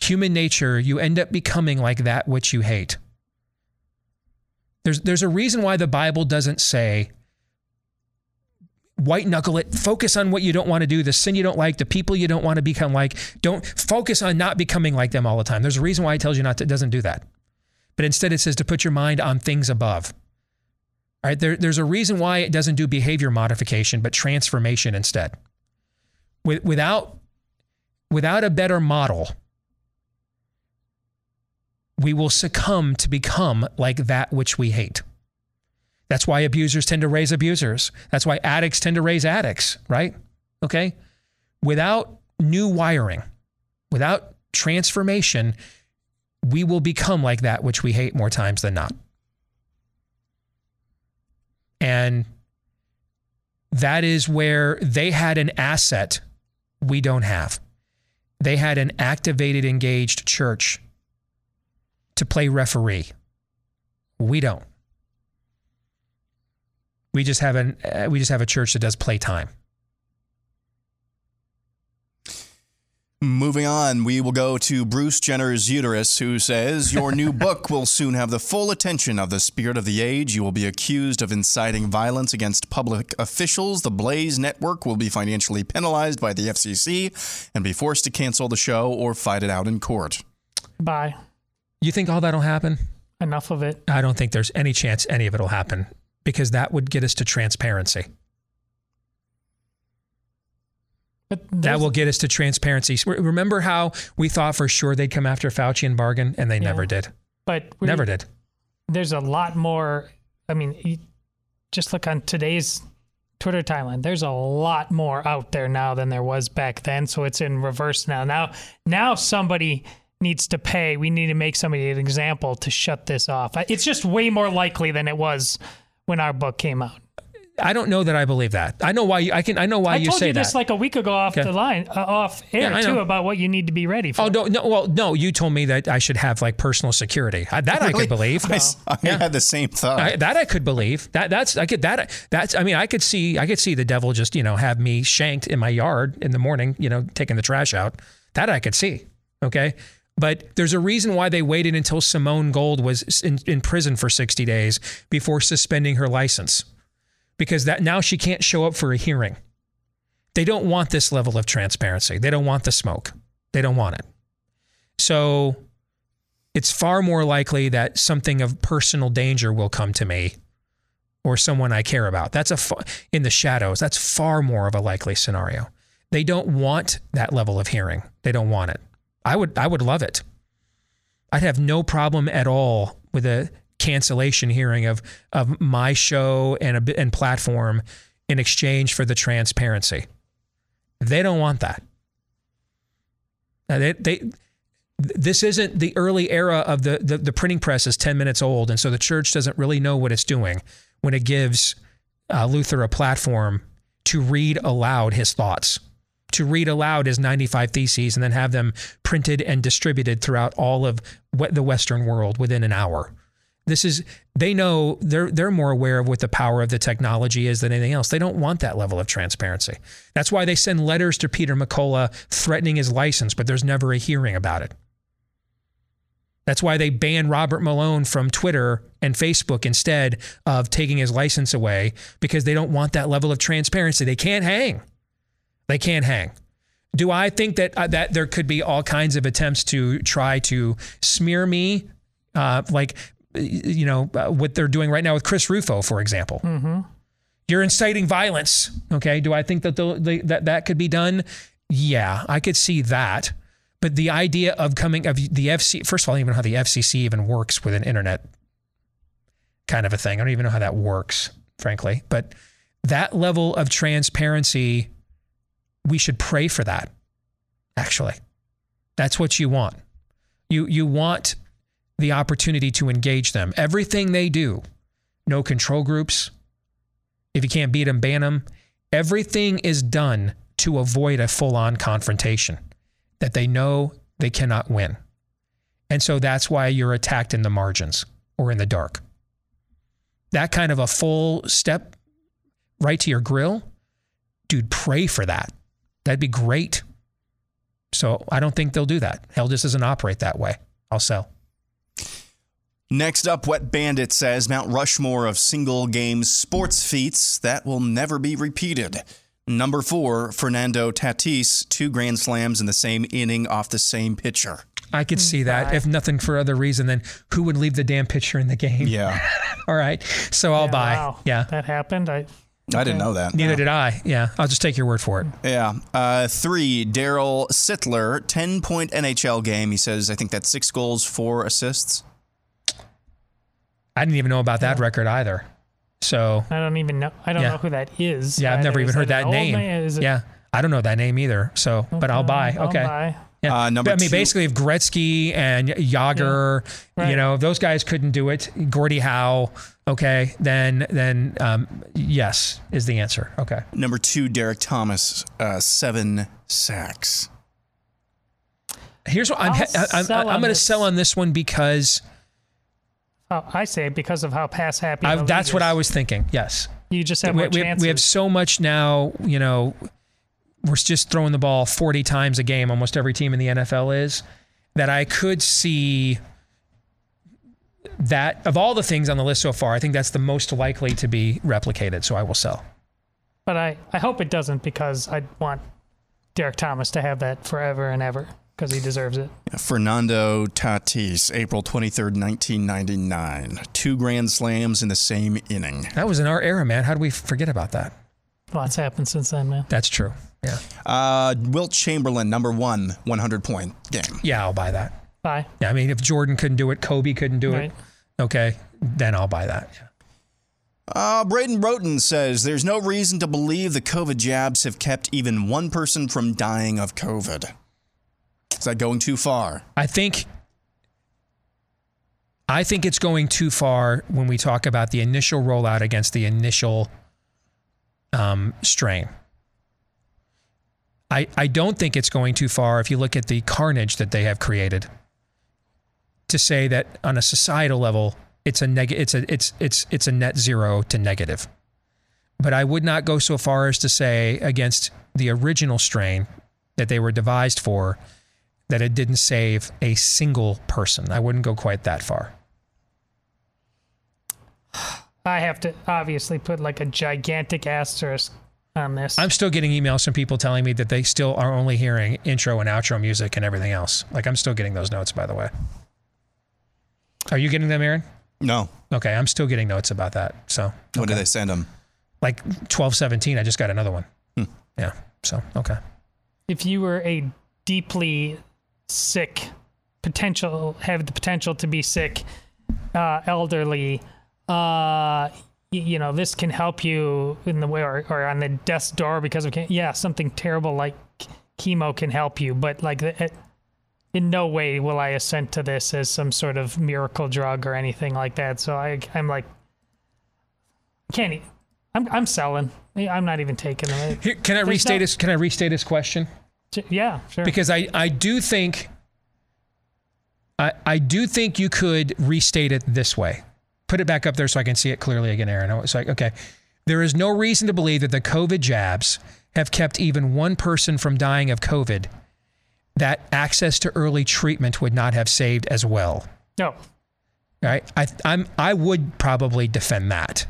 [SPEAKER 2] human nature you end up becoming like that which you hate. There's there's a reason why the bible doesn't say white knuckle it focus on what you don't want to do the sin you don't like the people you don't want to become like. Don't focus on not becoming like them all the time. There's a reason why it tells you not to it doesn't do that. But instead it says to put your mind on things above. All right there, there's a reason why it doesn't do behavior modification but transformation instead with, without without a better model, we will succumb to become like that which we hate. That's why abusers tend to raise abusers. That's why addicts tend to raise addicts, right? Okay? Without new wiring, without transformation, we will become like that which we hate more times than not. And that is where they had an asset we don't have. They had an activated, engaged church to play referee. We don't. We just have an uh, we just have a church that does playtime.
[SPEAKER 3] Moving on, we will go to Bruce Jenner's uterus, who says, Your new <laughs> book will soon have the full attention of the spirit of the age. You will be accused of inciting violence against public officials. The Blaze Network will be financially penalized by the FCC and be forced to cancel the show or fight it out in court.
[SPEAKER 11] Buy.
[SPEAKER 2] You think all that'll happen?
[SPEAKER 11] Enough of it.
[SPEAKER 2] I don't think there's any chance any of it'll happen because that would get us to transparency.
[SPEAKER 11] But
[SPEAKER 2] that will get us to transparency. Remember how we thought for sure they'd come after Fauci and bargain, and they
[SPEAKER 11] Yeah.
[SPEAKER 2] never did.
[SPEAKER 11] But
[SPEAKER 2] Never did.
[SPEAKER 11] There's a lot more. I mean, just look on today's Twitter timeline. There's a lot more out there now than there was back then. So it's in reverse now. Now, now somebody needs to pay. We need to make somebody an example to shut this off. It's just way more likely than it was when our book came out.
[SPEAKER 2] I don't know that I believe that. I know why you, I can. I know why
[SPEAKER 11] I
[SPEAKER 2] you
[SPEAKER 11] told you this like a week ago off
[SPEAKER 2] Okay.
[SPEAKER 11] the line, uh, off air
[SPEAKER 2] Yeah,
[SPEAKER 11] too, about what you need to be ready for.
[SPEAKER 2] Oh no, no. Well, no. You told me that I should have like personal security. I, that I could believe.
[SPEAKER 3] I, s- I had the same thought.
[SPEAKER 2] I, that I could believe. That that's I could that that's I mean I could see I could see the devil just you know have me shanked in my yard in the morning you know taking the trash out. That I could see. Okay. But there's a reason why they waited until Simone Gold was in, in prison for 60 days before suspending her license. Because that now she can't show up for a hearing. They don't want this level of transparency. They don't want the smoke. They don't want it. So it's far more likely that something of personal danger will come to me or someone I care about. That's a fa- in the shadows. That's far more of a likely scenario. They don't want that level of hearing. They don't want it. I would I would love it. I'd have no problem at all with a cancellation hearing of of my show and a and platform in exchange for the transparency. They don't want that. They, they this isn't the early era of the, the the printing press is 10 minutes old and so the church doesn't really know what it's doing when it gives uh, Luther a platform to read aloud his thoughts to read aloud his 95 theses and then have them printed and distributed throughout all of the Western world within an hour. This is they know they're they're more aware of what the power of the technology is than anything else. They don't want that level of transparency. That's why they send letters to Peter McCullough threatening his license, but there's never a hearing about it. That's why they ban Robert Malone from Twitter and Facebook instead of taking his license away because they don't want that level of transparency. They can't hang. They can't hang. Do I think that uh, that there could be all kinds of attempts to try to smear me, uh, like you know uh, what they're doing right now with Chris Rufo, for example?
[SPEAKER 11] Mm-hmm.
[SPEAKER 2] You're inciting violence. Okay. Do I think that the, that that could be done? Yeah, I could see that. But the idea of coming of the FC, first of all, I don't even know how the FCC even works with an internet kind of a thing. I don't even know how that works, frankly. But that level of transparency we should pray for that. Actually, that's what you want. You you want the opportunity to engage them. Everything they do, no control groups. If you can't beat them, ban them. Everything is done to avoid a full-on confrontation that they know they cannot win. And so that's why you're attacked in the margins or in the dark. That kind of a full step right to your grill, dude, pray for that. That'd be great. So I don't think they'll do that. Hell just doesn't operate that way. I'll sell.
[SPEAKER 3] Next up, Wet Bandit says Mount Rushmore of single game sports feats that will never be repeated. Number four, Fernando Tatis, two grand slams in the same inning off the same pitcher.
[SPEAKER 2] I could see that. If nothing for other reason, then who would leave the damn pitcher in the game?
[SPEAKER 3] Yeah. <laughs>
[SPEAKER 2] All right. So I'll
[SPEAKER 11] Yeah,
[SPEAKER 2] buy.
[SPEAKER 11] wow.
[SPEAKER 2] Yeah.
[SPEAKER 11] That happened. I
[SPEAKER 3] I didn't know that.
[SPEAKER 2] Neither did I. Yeah. I'll just take your word for it.
[SPEAKER 3] Yeah. Uh, three, Darryl Sittler, 10 point NHL game. He says, I think that's six goals, four assists.
[SPEAKER 2] I didn't even know about that record either. So
[SPEAKER 11] I don't even know. I don't
[SPEAKER 2] Yeah.
[SPEAKER 11] know who that is.
[SPEAKER 2] yeah, I've never
[SPEAKER 11] either.
[SPEAKER 2] even heard
[SPEAKER 11] that
[SPEAKER 2] that name.
[SPEAKER 11] it-
[SPEAKER 2] yeah. I don't know that name either. So, but I'll buy.
[SPEAKER 11] I'll
[SPEAKER 2] Okay.
[SPEAKER 11] buy.
[SPEAKER 2] Yeah.
[SPEAKER 3] Uh, number
[SPEAKER 2] I mean,
[SPEAKER 3] two-
[SPEAKER 2] basically, if Gretzky and Jagr, you
[SPEAKER 11] Right.
[SPEAKER 2] know, if those guys couldn't do it, Gordie Howe, okay, then then um, yes is the answer. Okay.
[SPEAKER 3] Number two, Derrick Thomas, uh, seven sacks.
[SPEAKER 2] Here's what I'm
[SPEAKER 11] I'll
[SPEAKER 2] I'm, I'm, I'm going to sell on this one because
[SPEAKER 11] Oh, I say because of how pass happy.
[SPEAKER 2] I, that's what. I was thinking. Yes.
[SPEAKER 11] You just have
[SPEAKER 2] we,
[SPEAKER 11] more
[SPEAKER 2] we,
[SPEAKER 11] chances.
[SPEAKER 2] we have so much now, you know, we're just throwing the ball 40 times a game, almost every team in the NFL is, that I could see that of all the things on the list so far, I think that's the most likely to be replicated. So I will sell.
[SPEAKER 11] But I, I hope it doesn't because I want Derrick Thomas to have that forever and ever because he deserves it.
[SPEAKER 3] Fernando Tatis, April 23rd, 1999. Two grand slams in the same inning.
[SPEAKER 2] That was in our era, man. How do we forget about that?
[SPEAKER 11] Lots happened since then, man.
[SPEAKER 2] That's true. Yeah.
[SPEAKER 3] Uh, Wilt Chamberlain, number one, 100 point game.
[SPEAKER 2] Yeah, I'll buy that.
[SPEAKER 11] Buy.
[SPEAKER 2] Yeah, I mean, if Jordan couldn't do it, Kobe couldn't do
[SPEAKER 11] Right.
[SPEAKER 2] it. Okay, then I'll buy that.
[SPEAKER 3] Uh, Braden Broughton says there's no reason to believe the COVID jabs have kept even one person from dying of COVID. Is that going too far?
[SPEAKER 2] I think I think it's going too far when we talk about the initial rollout against the initial um, strain. I, I don't think it's going too far if you look at the carnage that they have created to say that on a societal level it's a neg- it's a it's it's it's a net zero to negative. But I would not go so far as to say against the original strain that they were devised for that it didn't save a single person. I wouldn't go quite that far. <sighs>
[SPEAKER 11] I have to obviously put like a gigantic asterisk on this.
[SPEAKER 2] I'm still getting emails from people telling me that they still are only hearing intro and outro music and everything else. Like I'm still getting those notes, by the way. Are you getting them, Aaron?
[SPEAKER 3] No.
[SPEAKER 2] Okay, I'm still getting notes about that. So
[SPEAKER 3] When
[SPEAKER 2] okay.
[SPEAKER 3] do they send them?
[SPEAKER 2] like 1217 i just got another one hmm. yeah so okay
[SPEAKER 11] if you were a deeply sick potential have the potential to be sick uh, elderly. Uh, you know this can help you in the way or, or on the death's door because of yeah something terrible like chemo can help you. But like it, in no way will i assent to this as some sort of miracle drug or anything like that. So i i'm like can't i'm, I'm selling. I'm not even taking them
[SPEAKER 2] Here, can i restate
[SPEAKER 11] no-
[SPEAKER 2] can i restate his question
[SPEAKER 11] yeah sure.
[SPEAKER 2] Because i i do think i i do think you could restate it this way. Put it back up there so i can see it clearly again aaron. It's like okay. There is no reason to believe that the covid jabs have kept even one person from dying of covid. That access to early treatment would not have saved as well.
[SPEAKER 11] No.
[SPEAKER 2] Right? I i'm i would probably defend that.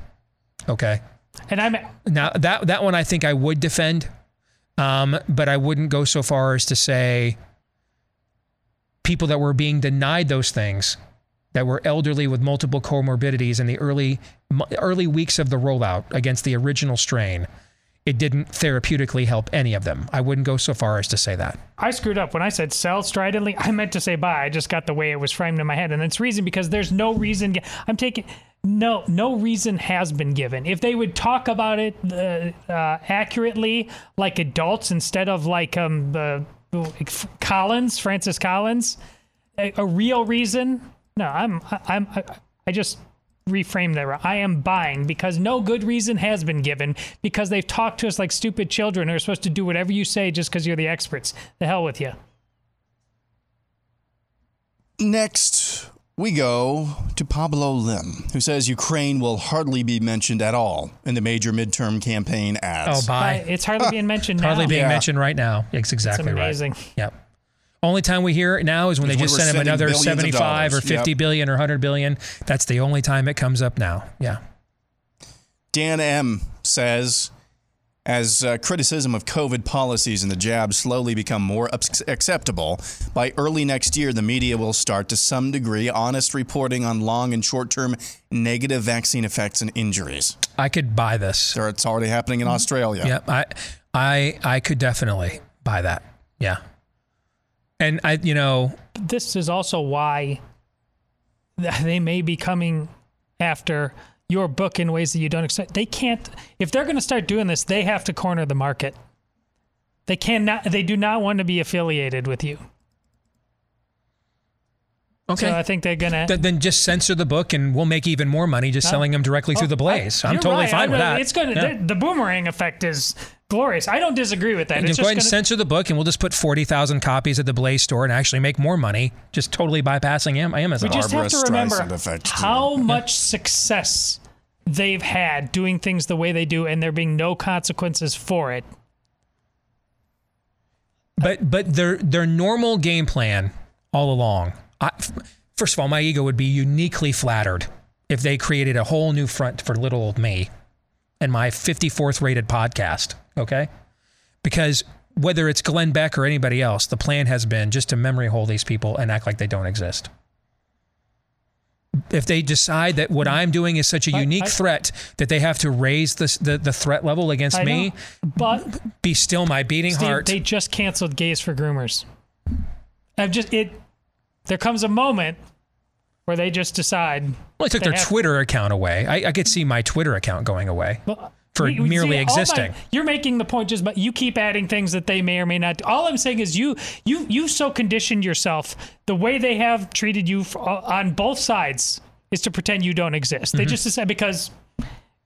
[SPEAKER 2] Okay?
[SPEAKER 11] And i'm
[SPEAKER 2] now that that one i think i would defend um, but i wouldn't go so far as to say people that were being denied those things that were elderly with multiple comorbidities in the early early weeks of the rollout against the original strain it didn't therapeutically help any of them i wouldn't go so far as to say that
[SPEAKER 11] I screwed up when I said sell stridently. <laughs> I meant to say buy. I just got the way it was framed in my head, and it's reason because there's no reason. I'm taking no no reason has been given. If they would talk about it uh, uh, accurately, like adults, instead of like um uh, Collins, Francis Collins, a, a real reason. No, I'm I'm I, I just reframe that. I am buying because no good reason has been given because they've talked to us like stupid children who are supposed to do whatever you say just because you're the experts. The hell with you.
[SPEAKER 3] Next, we go to Pablo Lim, who says Ukraine will hardly be mentioned at all in the major midterm campaign ads.
[SPEAKER 2] oh buy
[SPEAKER 11] It's hardly being mentioned now.
[SPEAKER 2] hardly being
[SPEAKER 3] Yeah.
[SPEAKER 2] mentioned right now it's exactly right.
[SPEAKER 11] amazing.
[SPEAKER 2] right yep only time we hear it now is when they just
[SPEAKER 3] we're
[SPEAKER 2] send him another 75 or
[SPEAKER 3] dollars.
[SPEAKER 2] 50
[SPEAKER 3] Yep.
[SPEAKER 2] billion or 100 billion that's the only time it comes up now yeah
[SPEAKER 3] Dan M says, as uh, criticism of COVID policies and the jab slowly become more ups- acceptable, by early next year, the media will start to some degree honest reporting on long and short term negative vaccine effects and injuries.
[SPEAKER 2] I could buy this.
[SPEAKER 3] So it's already happening in Australia.
[SPEAKER 2] Yep. I I I could definitely buy that. Yeah. And I you know,
[SPEAKER 11] This is also why <laughs> they may be coming after your book in ways that you don't expect. They can't if they're going to start doing this, they have to corner the market. They cannot they do not want to be affiliated with you.
[SPEAKER 2] Okay.
[SPEAKER 11] So I think they're going to
[SPEAKER 2] Th- then just censor the book and we'll make even more money just selling them directly through the oh, blaze. I'm totally
[SPEAKER 11] right.
[SPEAKER 2] fine
[SPEAKER 11] I
[SPEAKER 2] with that.
[SPEAKER 11] It's going to
[SPEAKER 2] Yeah.
[SPEAKER 11] the, the boomerang effect is glorious. I don't disagree with that.
[SPEAKER 2] And
[SPEAKER 11] It's
[SPEAKER 2] just go ahead and
[SPEAKER 11] gonna,
[SPEAKER 2] censor the book, and we'll just put forty thousand copies at the Blaze store and actually make more money, just totally bypassing Am- Amazon.
[SPEAKER 11] we just have to remember
[SPEAKER 3] Streisand effect, too.
[SPEAKER 11] how much success they've had doing things the way they do, and there being no consequences for it.
[SPEAKER 2] But but their their normal game plan all along. I, first of all, my ego would be uniquely flattered if they created a whole new front for little old me and my 54th rated podcast. Okay, because whether it's Glenn Beck or anybody else, the plan has been just to memory hole these people and act like they don't exist. If they decide that what I'm doing is such a
[SPEAKER 11] I-
[SPEAKER 2] unique
[SPEAKER 11] I-
[SPEAKER 2] threat that they have to raise this, the the threat level against
[SPEAKER 11] I
[SPEAKER 2] me,
[SPEAKER 11] know, but
[SPEAKER 2] be still my beating
[SPEAKER 11] Steve,
[SPEAKER 2] heart.
[SPEAKER 11] they just canceled gays for groomers. I've just it. There comes a moment where they just decide.
[SPEAKER 2] Well, they took their Twitter account away. I, I could see my Twitter account going away
[SPEAKER 11] Well,
[SPEAKER 2] for merely
[SPEAKER 11] see all my-
[SPEAKER 2] existing.
[SPEAKER 11] you're making the point just, but you keep adding things that they may or may not. do. All I'm saying is you, you, you so conditioned yourself the way they have treated you for, on both sides is to pretend you don't exist.
[SPEAKER 2] Mm-hmm.
[SPEAKER 11] They just decide because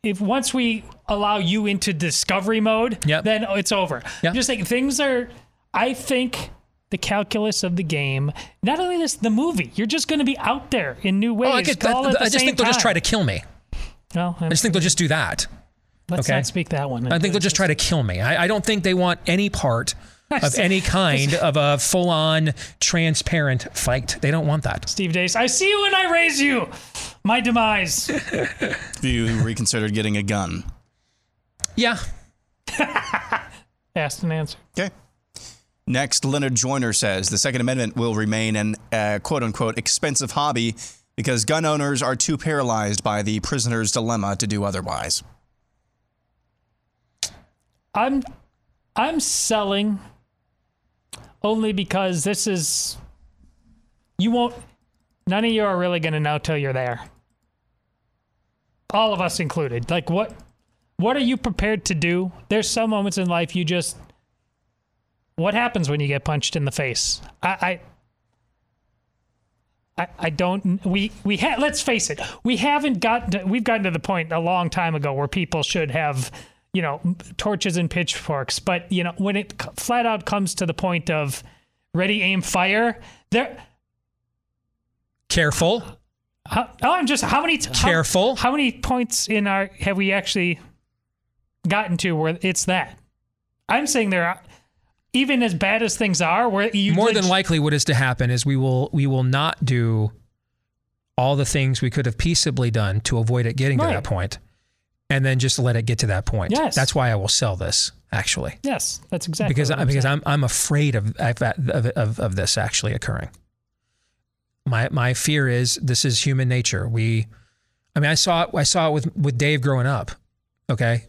[SPEAKER 11] if once we allow you into discovery mode,
[SPEAKER 2] Yep.
[SPEAKER 11] then it's over.
[SPEAKER 2] Yep.
[SPEAKER 11] I'm just saying things are. I think. The calculus of the game. Not only this, the movie. You're just going to be out there in new ways.
[SPEAKER 2] Oh, I, get that.
[SPEAKER 11] all at the
[SPEAKER 2] I just
[SPEAKER 11] same
[SPEAKER 2] think they'll just try to kill me.
[SPEAKER 11] No,
[SPEAKER 2] I just think they'll just do that.
[SPEAKER 11] let's
[SPEAKER 2] okay.
[SPEAKER 11] not speak that one.
[SPEAKER 2] I think they'll just try to kill me. I, I don't think they want any part <laughs> of any kind of a full on transparent fight. They don't want that.
[SPEAKER 11] Steve Deace, I see you and I raise you. My demise.
[SPEAKER 3] Have <laughs> you reconsidered getting a gun?
[SPEAKER 2] Yeah. <laughs>
[SPEAKER 11] Asked and answered.
[SPEAKER 3] Okay. Next, Leonard Joyner says the Second Amendment will remain an uh, quote unquote expensive hobby because gun owners are too paralyzed by the prisoner's dilemma to do otherwise.
[SPEAKER 11] I'm I'm selling only because this is you won't none of you are really going to know till you're there. All of us included. Like what what are you prepared to do? There's some moments in life you just what happens when you get punched in the face? I I, I don't we we ha- let's face it. We haven't gotten we've gotten to the point a long time ago where people should have you know torches and pitchforks. But you know when it flat out comes to the point of ready aim fire there
[SPEAKER 2] careful.
[SPEAKER 11] How, oh i'm just how many
[SPEAKER 2] careful
[SPEAKER 11] how, how many points in our have we actually gotten to where it's that? I'm saying there are even as bad as things are where you
[SPEAKER 2] more than likely what is to happen is we will we will not do all the things we could have peaceably done to avoid it getting
[SPEAKER 11] Right.
[SPEAKER 2] to that point and then just let it get to that point
[SPEAKER 11] Yes.
[SPEAKER 2] that's why i will sell this actually
[SPEAKER 11] yes that's exactly
[SPEAKER 2] because
[SPEAKER 11] I'm
[SPEAKER 2] because. I'm I'm afraid of of, of of this actually occurring. My my fear is this is human nature. We, I mean, I saw it. I saw it with with Dave growing up. Okay,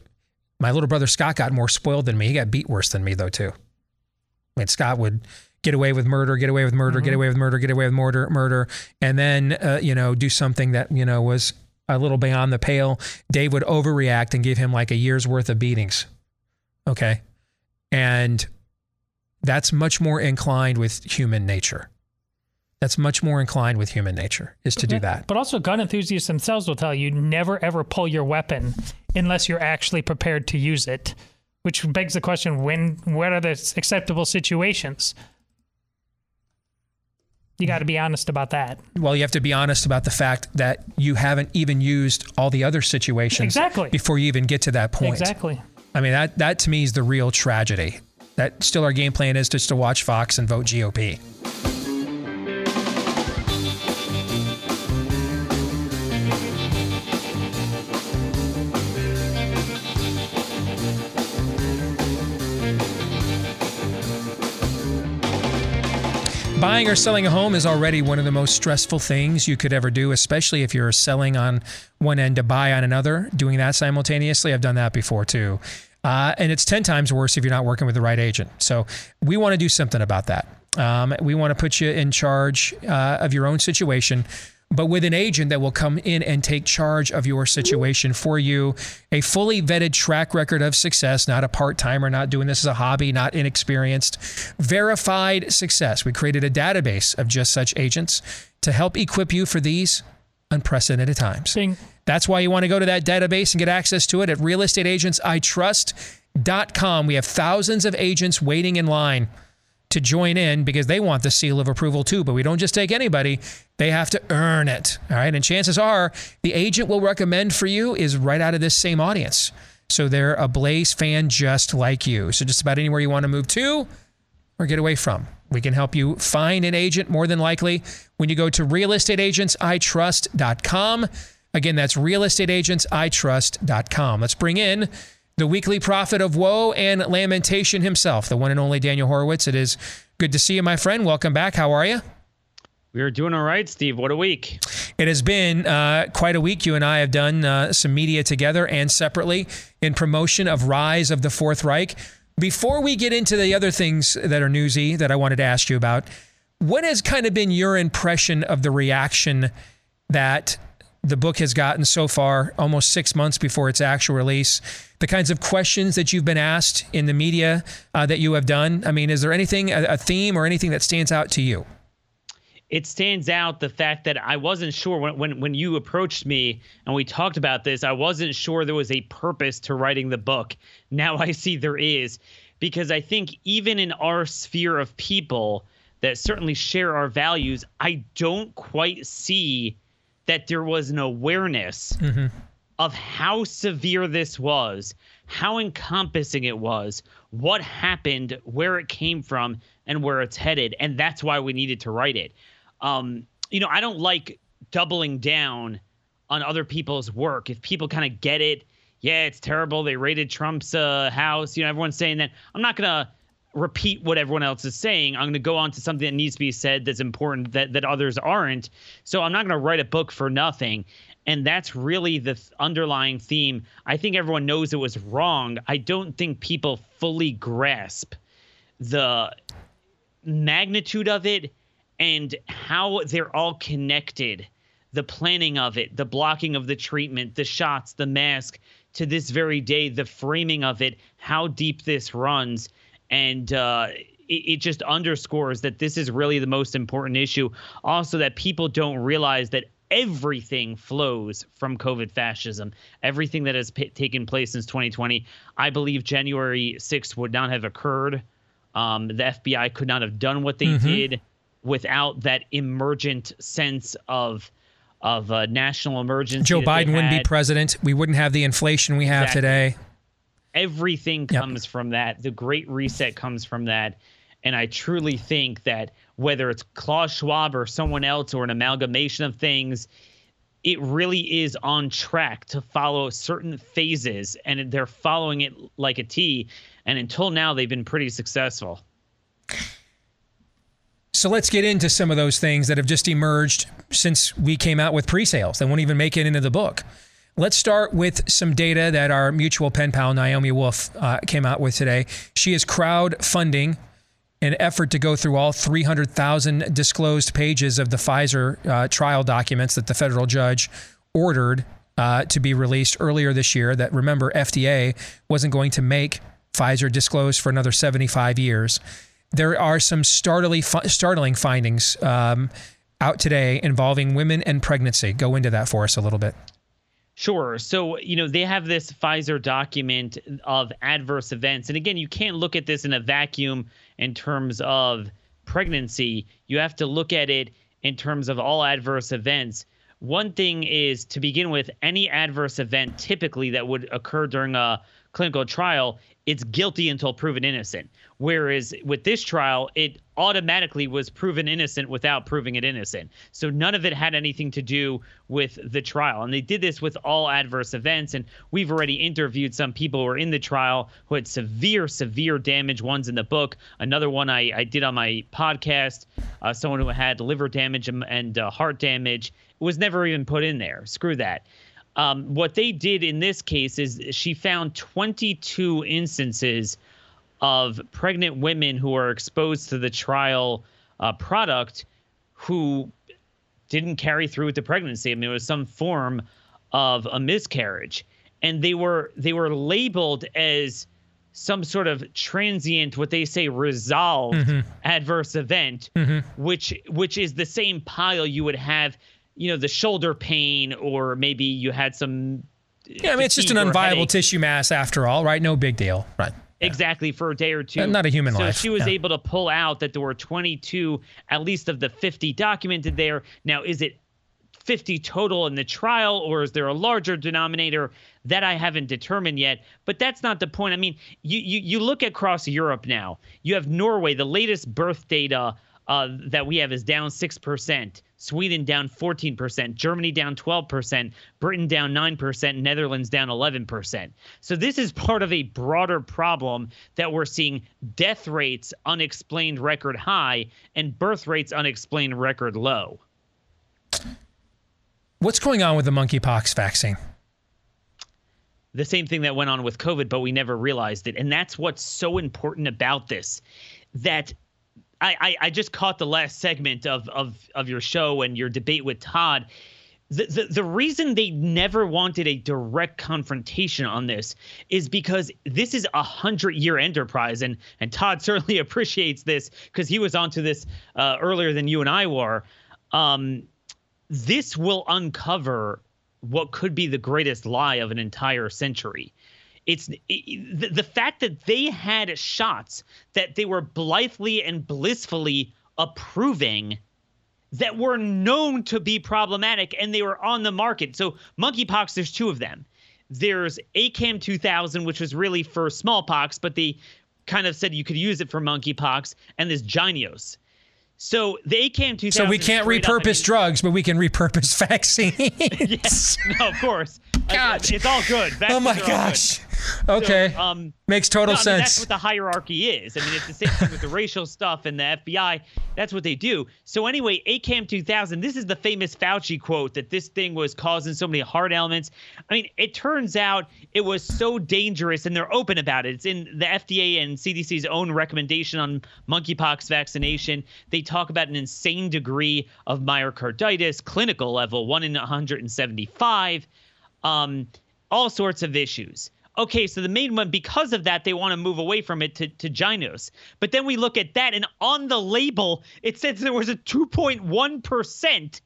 [SPEAKER 2] my little brother Scott got more spoiled than me. He got beat worse than me though too. Mean, Scott would get away with murder, get away with murder, get away with murder, get away with murder, murder, and then uh, you know do something that you know was a little beyond the pale. Dave would overreact and give him like a year's worth of beatings. Okay. And that's much more inclined with human nature. That's much more inclined with human nature is to do that.
[SPEAKER 11] But also, gun enthusiasts themselves will tell you never ever pull your weapon unless you're actually prepared to use it. Which begs the question: When? What are the acceptable situations? You got to be honest about that.
[SPEAKER 2] Well, you have to be honest about the fact that you haven't even used all the other situations
[SPEAKER 11] Exactly.
[SPEAKER 2] before you even get to that point.
[SPEAKER 11] Exactly.
[SPEAKER 2] I mean, that that to me is the real tragedy. That still our game plan is just to watch Fox and vote GOP. Buying or selling a home is already one of the most stressful things you could ever do, especially if you're selling on one end to buy on another. Doing that simultaneously, I've done that before too. Uh, and it's 10 times worse if you're not working with the right agent. So we want to do something about that. Um, we want to put you in charge uh, of your own situation, but with an agent that will come in and take charge of your situation for you. A fully vetted track record of success, not a part timer, not doing this as a hobby, not inexperienced. Verified success. We created a database of just such agents to help equip you for these unprecedented times. That's why you want to go to that database and get access to it at realestateagentsitrust.com. We have thousands of agents waiting in line to join in because they want the seal of approval too. But we don't just take anybody, they have to earn it. All right. And chances are the agent will recommend for you is right out of this same audience. So they're a Blaze fan just like you. So just about anywhere you want to move to or get away from. We can help you find an agent more than likely when you go to realestateagentsitrust.com. Again, that's realestateagentsitrust.com. Let's bring in the weekly prophet of woe and lamentation himself, the one and only Daniel Horowitz. It is good to see you, my friend. Welcome back. How are you?
[SPEAKER 12] We are doing all right, Steve. What a week.
[SPEAKER 2] It has been uh, quite a week. You and I have done uh, some media together and separately in promotion of Rise of the Fourth Reich. Before we get into the other things that are newsy that I wanted to ask you about, what has kind of been your impression of the reaction that the book has gotten so far, almost six months before its actual release? The kinds of questions that you've been asked in the media uh, that you have done. I mean, is there anything, a, a theme or anything that stands out to you?
[SPEAKER 12] It stands out the fact that I wasn't sure when, when when you approached me and we talked about this, I wasn't sure there was a purpose to writing the book. Now I see there is because I think even in our sphere of people that certainly share our values, I don't quite see that there was an awareness
[SPEAKER 2] Mm-hmm.
[SPEAKER 12] of how severe this was, how encompassing it was, what happened, where it came from, and where it's headed. And that's why we needed to write it. Um, you know, I don't like doubling down on other people's work. If people kind of get it, yeah, it's terrible. They raided Trump's uh, house. You know, everyone's saying that. I'm not going to repeat what everyone else is saying. I'm going to go on to something that needs to be said that's important that, that others aren't. So I'm not going to write a book for nothing. And that's really the th- underlying theme. I think everyone knows it was wrong. I don't think people fully grasp the magnitude of it and how they're all connected. The planning of it, the blocking of the treatment, the shots, the mask, to this very day, the framing of it, how deep this runs. And uh, it, it just underscores that this is really the most important issue. Also, that people don't realize that everything flows from COVID fascism. Everything that has p- taken place since 2020. I believe January 6th would not have occurred. Um, the FBI could not have done what they mm-hmm. did without that emergent sense of of a national emergency.
[SPEAKER 2] Joe Biden wouldn't be president. We wouldn't have the inflation we have exactly. today.
[SPEAKER 12] Everything comes yep. from that. The Great Reset comes from that. And I truly think that whether it's Klaus Schwab or someone else or an amalgamation of things, it really is on track to follow certain phases and they're following it like a T. And until now, they've been pretty successful.
[SPEAKER 2] So let's get into some of those things that have just emerged since we came out with pre sales that won't even make it into the book. Let's start with some data that our mutual pen pal, Naomi Wolf, uh, came out with today. She is crowdfunding an effort to go through all 300,000 disclosed pages of the Pfizer uh, trial documents that the federal judge ordered uh, to be released earlier this year. That remember, FDA wasn't going to make Pfizer disclose for another 75 years. There are some startling, startling findings um, out today involving women and pregnancy. Go into that for us a little bit.
[SPEAKER 12] Sure. So, you know, they have this Pfizer document of adverse events. And again, you can't look at this in a vacuum in terms of pregnancy. You have to look at it in terms of all adverse events. One thing is to begin with, any adverse event typically that would occur during a clinical trial, it's guilty until proven innocent. Whereas with this trial, it automatically was proven innocent without proving it innocent. So none of it had anything to do with the trial. And they did this with all adverse events. And we've already interviewed some people who were in the trial who had severe, severe damage. One's in the book. Another one I, I did on my podcast, uh, someone who had liver damage and, and uh, heart damage was never even put in there. Screw that. Um, what they did in this case is she found 22 instances of pregnant women who are exposed to the trial uh, product who didn't carry through with the pregnancy. I mean, it was some form of a miscarriage, and they were they were labeled as some sort of transient, what they say, resolved mm-hmm. adverse event, mm-hmm. which which is the same pile you would have you know the shoulder pain or maybe you had some
[SPEAKER 2] yeah i mean it's just an unviable tissue mass after all right no big deal right.
[SPEAKER 12] Exactly for a day or two.
[SPEAKER 2] Not a human
[SPEAKER 12] so
[SPEAKER 2] life.
[SPEAKER 12] so she was
[SPEAKER 2] yeah.
[SPEAKER 12] able to pull out that there were 22 at least of the 50 documented there. Now is it 50 total in the trial or is there a larger denominator? That i haven't determined yet but that's not the point. I mean you you, you look across europe now. You have norway. The latest birth data uh, that we have is down 6%, Sweden down 14%, Germany down 12%, Britain down 9%, Netherlands down 11%. So this is part of a broader problem that we're seeing death rates unexplained record high and birth rates unexplained record low.
[SPEAKER 2] What's going on with the monkeypox vaccine?
[SPEAKER 12] The same thing that went on with COVID, but we never realized it. And that's what's so important about this that I, I, just caught the last segment of, of, of your show and your debate with Todd. The, the, the reason they never wanted a direct confrontation on this is because this is a hundred year enterprise and and Todd <laughs> certainly appreciates this because he was onto this uh, earlier than you and I were. Um, this will uncover what could be the greatest lie of an entire century. It's it, the, the fact that they had shots that they were blithely and blissfully approving that were known to be problematic and they were on the market. So monkeypox, there's two of them. There's ACAM 2000, which was really for smallpox, but they kind of said you could use it for monkeypox, and there's Jynneos. So the ACAM 2000.
[SPEAKER 2] So we can't repurpose drugs, but we can repurpose <laughs> vaccines. <laughs>
[SPEAKER 12] yes. No, of course. God. It's all good.
[SPEAKER 2] oh my gosh. Okay.
[SPEAKER 12] So, um,
[SPEAKER 2] Makes total
[SPEAKER 12] no, I mean,
[SPEAKER 2] sense.
[SPEAKER 12] That's what the hierarchy is. I mean, it's the same thing with the racial stuff and the FBI. That's what they do. So anyway, ACAM 2000. This is the famous Fauci quote that this thing was causing so many heart ailments. I mean, it turns out it was so dangerous, and they're open about it. It's in the FDA and CDC's own recommendation on monkeypox vaccination. They talk about an insane degree of myocarditis, clinical level, one in 175, um, all sorts of issues okay, so the main one, because of that, they want to move away from it to, to Jynneos. But then we look at that, and on the label, it says there was a 2.1%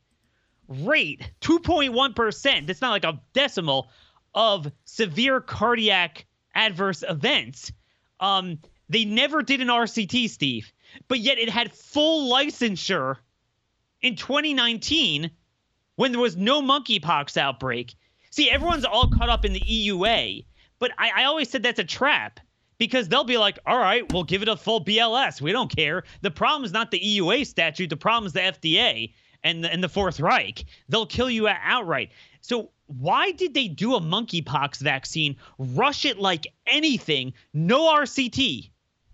[SPEAKER 12] rate, 2.1%. That's not like a decimal of severe cardiac adverse events. Um, they never did an RCT, Steve, but yet it had full licensure in 2019 when there was no monkeypox outbreak. See, everyone's all caught up in the EUA but I, I always said that's a trap because they'll be like, all right, we'll give it a full BLS. We don't care. The problem is not the EUA statute. The problem is the FDA and the, and the Fourth Reich. They'll kill you outright. So why did they do a monkeypox vaccine, rush it like anything, no RCT?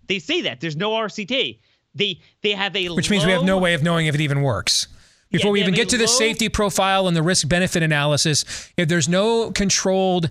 [SPEAKER 12] They say that there's no RCT. They they have a
[SPEAKER 2] which means we have no way of knowing if it even works. Before
[SPEAKER 12] Yeah,
[SPEAKER 2] we even get to the
[SPEAKER 12] low-
[SPEAKER 2] safety profile and the risk benefit analysis, if there's no controlled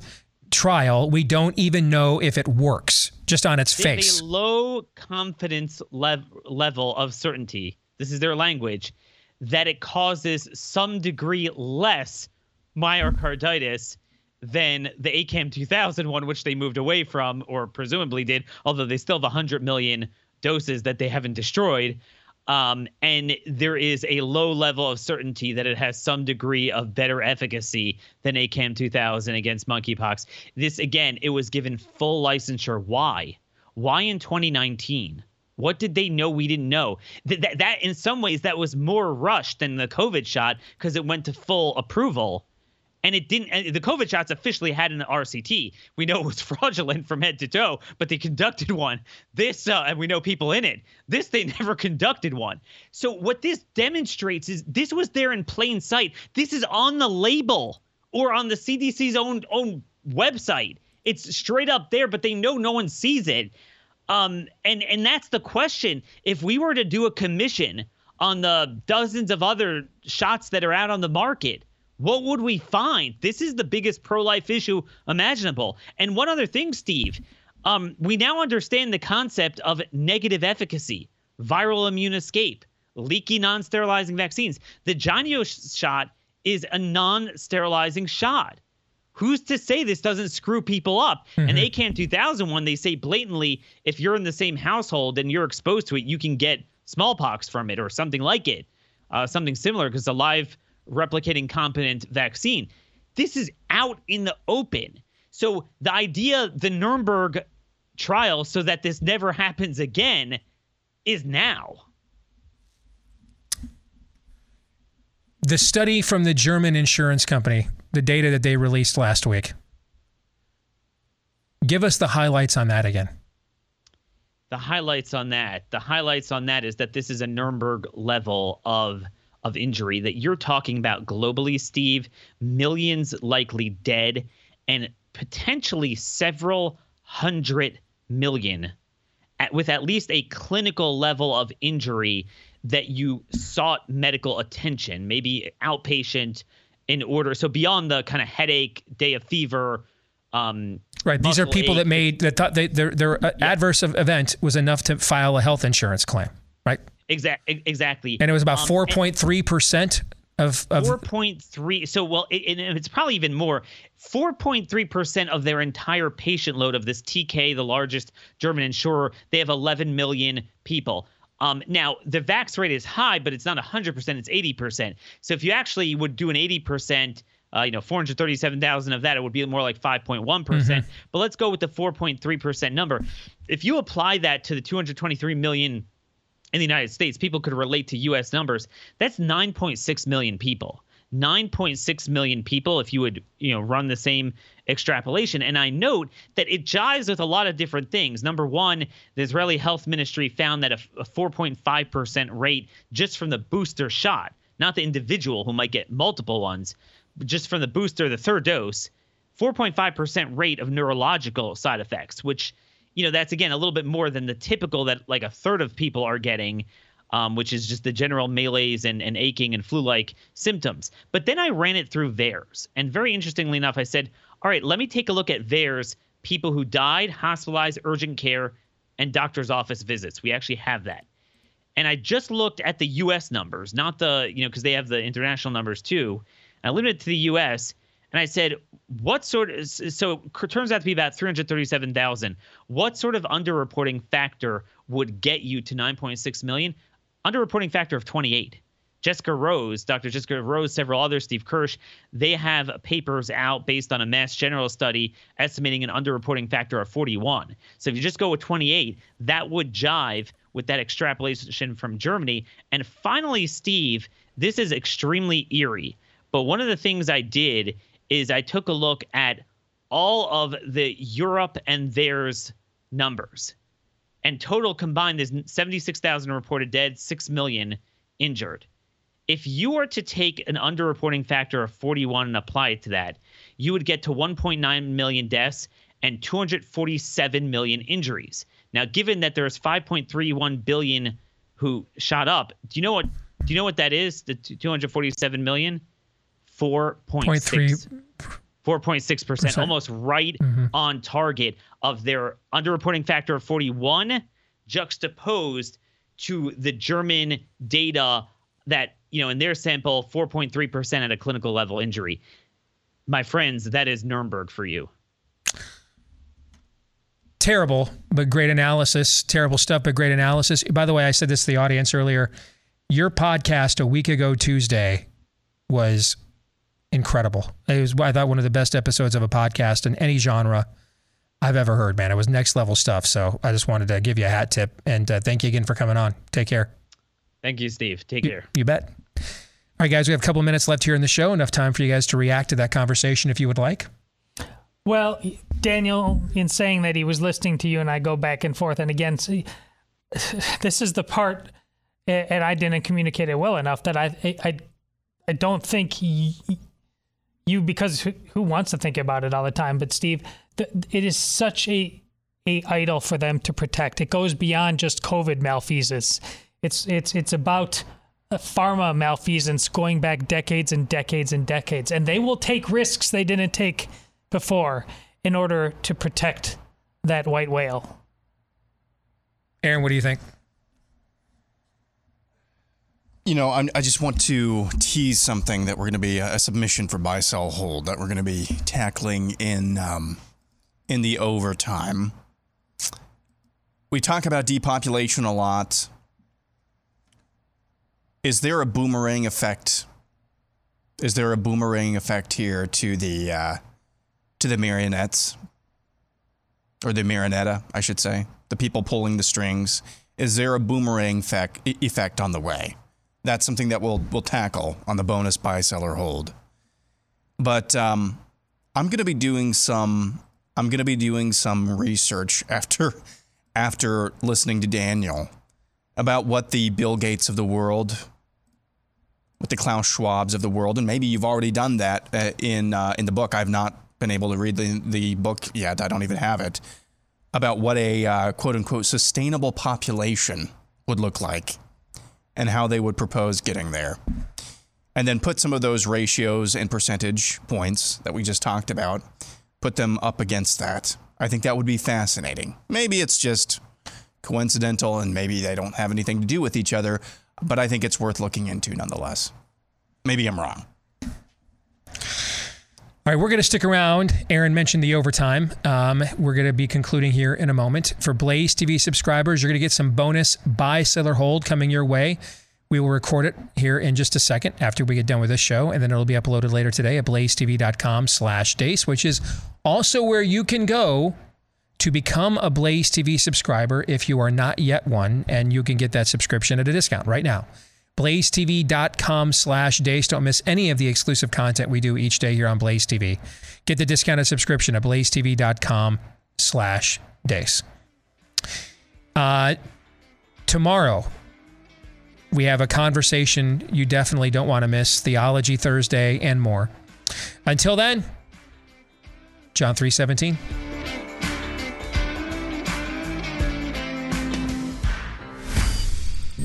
[SPEAKER 2] trial, we don't even know if it works just on its face.
[SPEAKER 12] a low confidence lev- level of certainty. This is their language that it causes some degree less myocarditis than the ACAM 2000 one, which they moved away from or presumably did, although they still have 100 million doses that they haven't destroyed. Um, and there is a low level of certainty that it has some degree of better efficacy than ACAM 2000 against monkeypox. This, again, it was given full licensure. Why? Why in 2019? What did they know we didn't know? That, that, that in some ways, that was more rushed than the COVID shot because it went to full approval and it didn't the covid shots officially had an rct we know it was <laughs> fraudulent from head to toe but they conducted one. This uh, and we know people in it. This they <laughs> never conducted one. So what this demonstrates is this was there in plain sight. This is on the label or on the cdc's own own website. It's straight up there but they know no one sees it. Um and and that's the question. If we were to do a commission on the dozens of other shots that are out on the market what would we find? This is the biggest pro-life issue imaginable. And one other thing, Steve, um, we now understand the concept of negative efficacy, viral immune escape, leaky non-sterilizing vaccines. The Jynneos shot is a non-sterilizing shot. Who's to say this doesn't screw people up? And
[SPEAKER 2] Mm-hmm.
[SPEAKER 12] ACAM 2001, they say blatantly, if you're in the same household and you're exposed to it, you can get smallpox from it or something like it, uh, something similar, because the live replicating competent vaccine. This is out in the open. So the idea, the Nuremberg trial, so that this never happens again, is now.
[SPEAKER 2] The study from the German insurance company, the data that they released last week. Give us the highlights on that again.
[SPEAKER 12] the highlights on that the highlights on that is that this is a nuremberg level of of injury that you're talking about globally steve millions likely dead and potentially several hundred million at, with at least a clinical level of injury that you sought medical attention maybe outpatient in order so beyond the kind of headache day of fever um,
[SPEAKER 2] Right. These are people
[SPEAKER 12] ache,
[SPEAKER 2] that made that thought they, their their uh, adverse event was enough to file a health insurance claim, right?
[SPEAKER 12] Exact, exactly.
[SPEAKER 2] And it was about
[SPEAKER 12] Um,
[SPEAKER 2] four point three percent of of
[SPEAKER 12] Four point three. So well, it, it- it's probably even more. Four point three percent of their entire patient load of this TK, the largest German insurer, they have 11 million people. Um, now the vax rate is high, but it's not 100 percent. It's 80 percent. So if you actually would do an 80 percent. Uh, you know, 437,000 of that, it would be more like 5.1%. percent But let's go with the 4.3% number. If you apply that to the 223 million in the United States, people could relate to U.S. numbers. That's 9.6 million people. 9.6 million people if you would, you know, run the same extrapolation. And I note that it jives with a lot of different things. Number one, the Israeli Health Ministry found that a, a 4.5% rate just from the booster shot, not the individual who might get multiple ones, just from the booster, the third dose, 4.5% rate of neurological side effects, which, you know, that's again a little bit more than the typical that like a third of people are getting um, which is just the general malaise and, and aching and flu like symptoms. But then I ran it through VAERS. And very interestingly enough, I said, all right, let me take a look at VAERS people who died, hospitalized, urgent care, and doctor's office visits. We actually have that. And I just looked at the US numbers, not the, you know, because they have the international numbers too. I limited to the US. And I said, what sort of, so it turns out to be about 337,000. What sort of underreporting factor would get you to 9.6 million? underreporting factor of 28. Jessica Rose, Dr. Jessica Rose, several others, Steve Kirsch, they have papers out based on a Mass General study estimating an underreporting factor of 41. So if you just go with 28, that would jive with that extrapolation from Germany. And finally, Steve, this is extremely eerie. But one of the things I did is I took a look at all of the Europe and VAERS numbers and total combined is 76,000 reported dead, 6 million injured. If you were to take an underreporting factor of 41 and apply it to that, you would get to 1.9 million deaths and 247 million injuries. Now, given that there's 5.31 billion who shot up, do you know what do you know what that is? The 247 million? 4.6 4.6%, almost right mm-hmm. on target of their underreporting factor of 41, juxtaposed to the German data that, you know, in their sample, 4.3% at a clinical level injury. My friends, that is Nuremberg for you.
[SPEAKER 2] Terrible, but great analysis. Terrible stuff, but great analysis. By the way, I said this to the audience earlier. Your podcast a week ago Tuesday was incredible. It was, I thought, one of the best episodes of a podcast in any genre I've ever heard, man. It was next level stuff. So I just wanted to give you a hat tip and uh, thank you again for coming on. Take care.
[SPEAKER 12] Thank you, Steve. Take care.
[SPEAKER 2] You bet. All right, guys, we have a couple minutes left here in the show. Enough time for you guys to react to that conversation if you would like.
[SPEAKER 11] Well, Daniel, in saying that he was listening to you and I go back and forth, and again, see, <sighs> this is the part, and I didn't communicate it well enough that I, I, I don't think he, you because who, wants to think about it all the time? But Steve, the, it is such a a idol for them to protect. It goes beyond just COVID malfeasance. It's it's it's about uh, pharma malfeasance going back decades and decades and decades, and they will take risks they didn't take before in order to protect that white whale.
[SPEAKER 2] Aaron, what do you think?
[SPEAKER 3] You know, I'm, i just want to tease something that we're going to be a, a, submission for buy sell hold that we're going to be tackling in um, in the overtime. We talk about depopulation a lot. Is there a boomerang effect? Is there a boomerang effect here to the uh, to the marionettes or the marionetta, I should say, the people pulling the strings? Is there a boomerang effect effect on the way? That's something that we'll we'll tackle on the bonus buy seller hold. But um, I'm gonna be doing some I'm gonna be doing some research after <laughs> after listening to Daniel about what the Bill Gates of the world, what the Klaus Schwabs of the world, and maybe you've already done that uh, in uh, in the book. I've not been able to read the the book yet. I don't even have it about what a uh, quote unquote sustainable population would look like and how they would propose getting there. And then put some of those ratios and percentage points that we just talked about, put them up against that. I think that would be fascinating. Maybe it's just coincidental and maybe they don't have anything to do with each other, but I think it's worth looking into nonetheless. Maybe I'm wrong.
[SPEAKER 2] All right, we're going to stick around. Aaron mentioned the overtime. Um, we're going to be concluding here in a moment. For Blaze TV subscribers, you're going to get some bonus buy, seller, hold coming your way. We will record it here in just a second after we get done with this show, and then it'll be uploaded later today at blazetv.com slash deace, which is also where you can go to become a Blaze TV subscriber if you are not yet one, and you can get that subscription at a discount right now. blazetv.com slash deace. Don't miss any of the exclusive content we do each day here on Blaze TV. Get the discounted subscription at blazetv.com slash deace. Uh, tomorrow, we have a conversation you definitely don't want to miss Theology Thursday and more. Until then, John 317.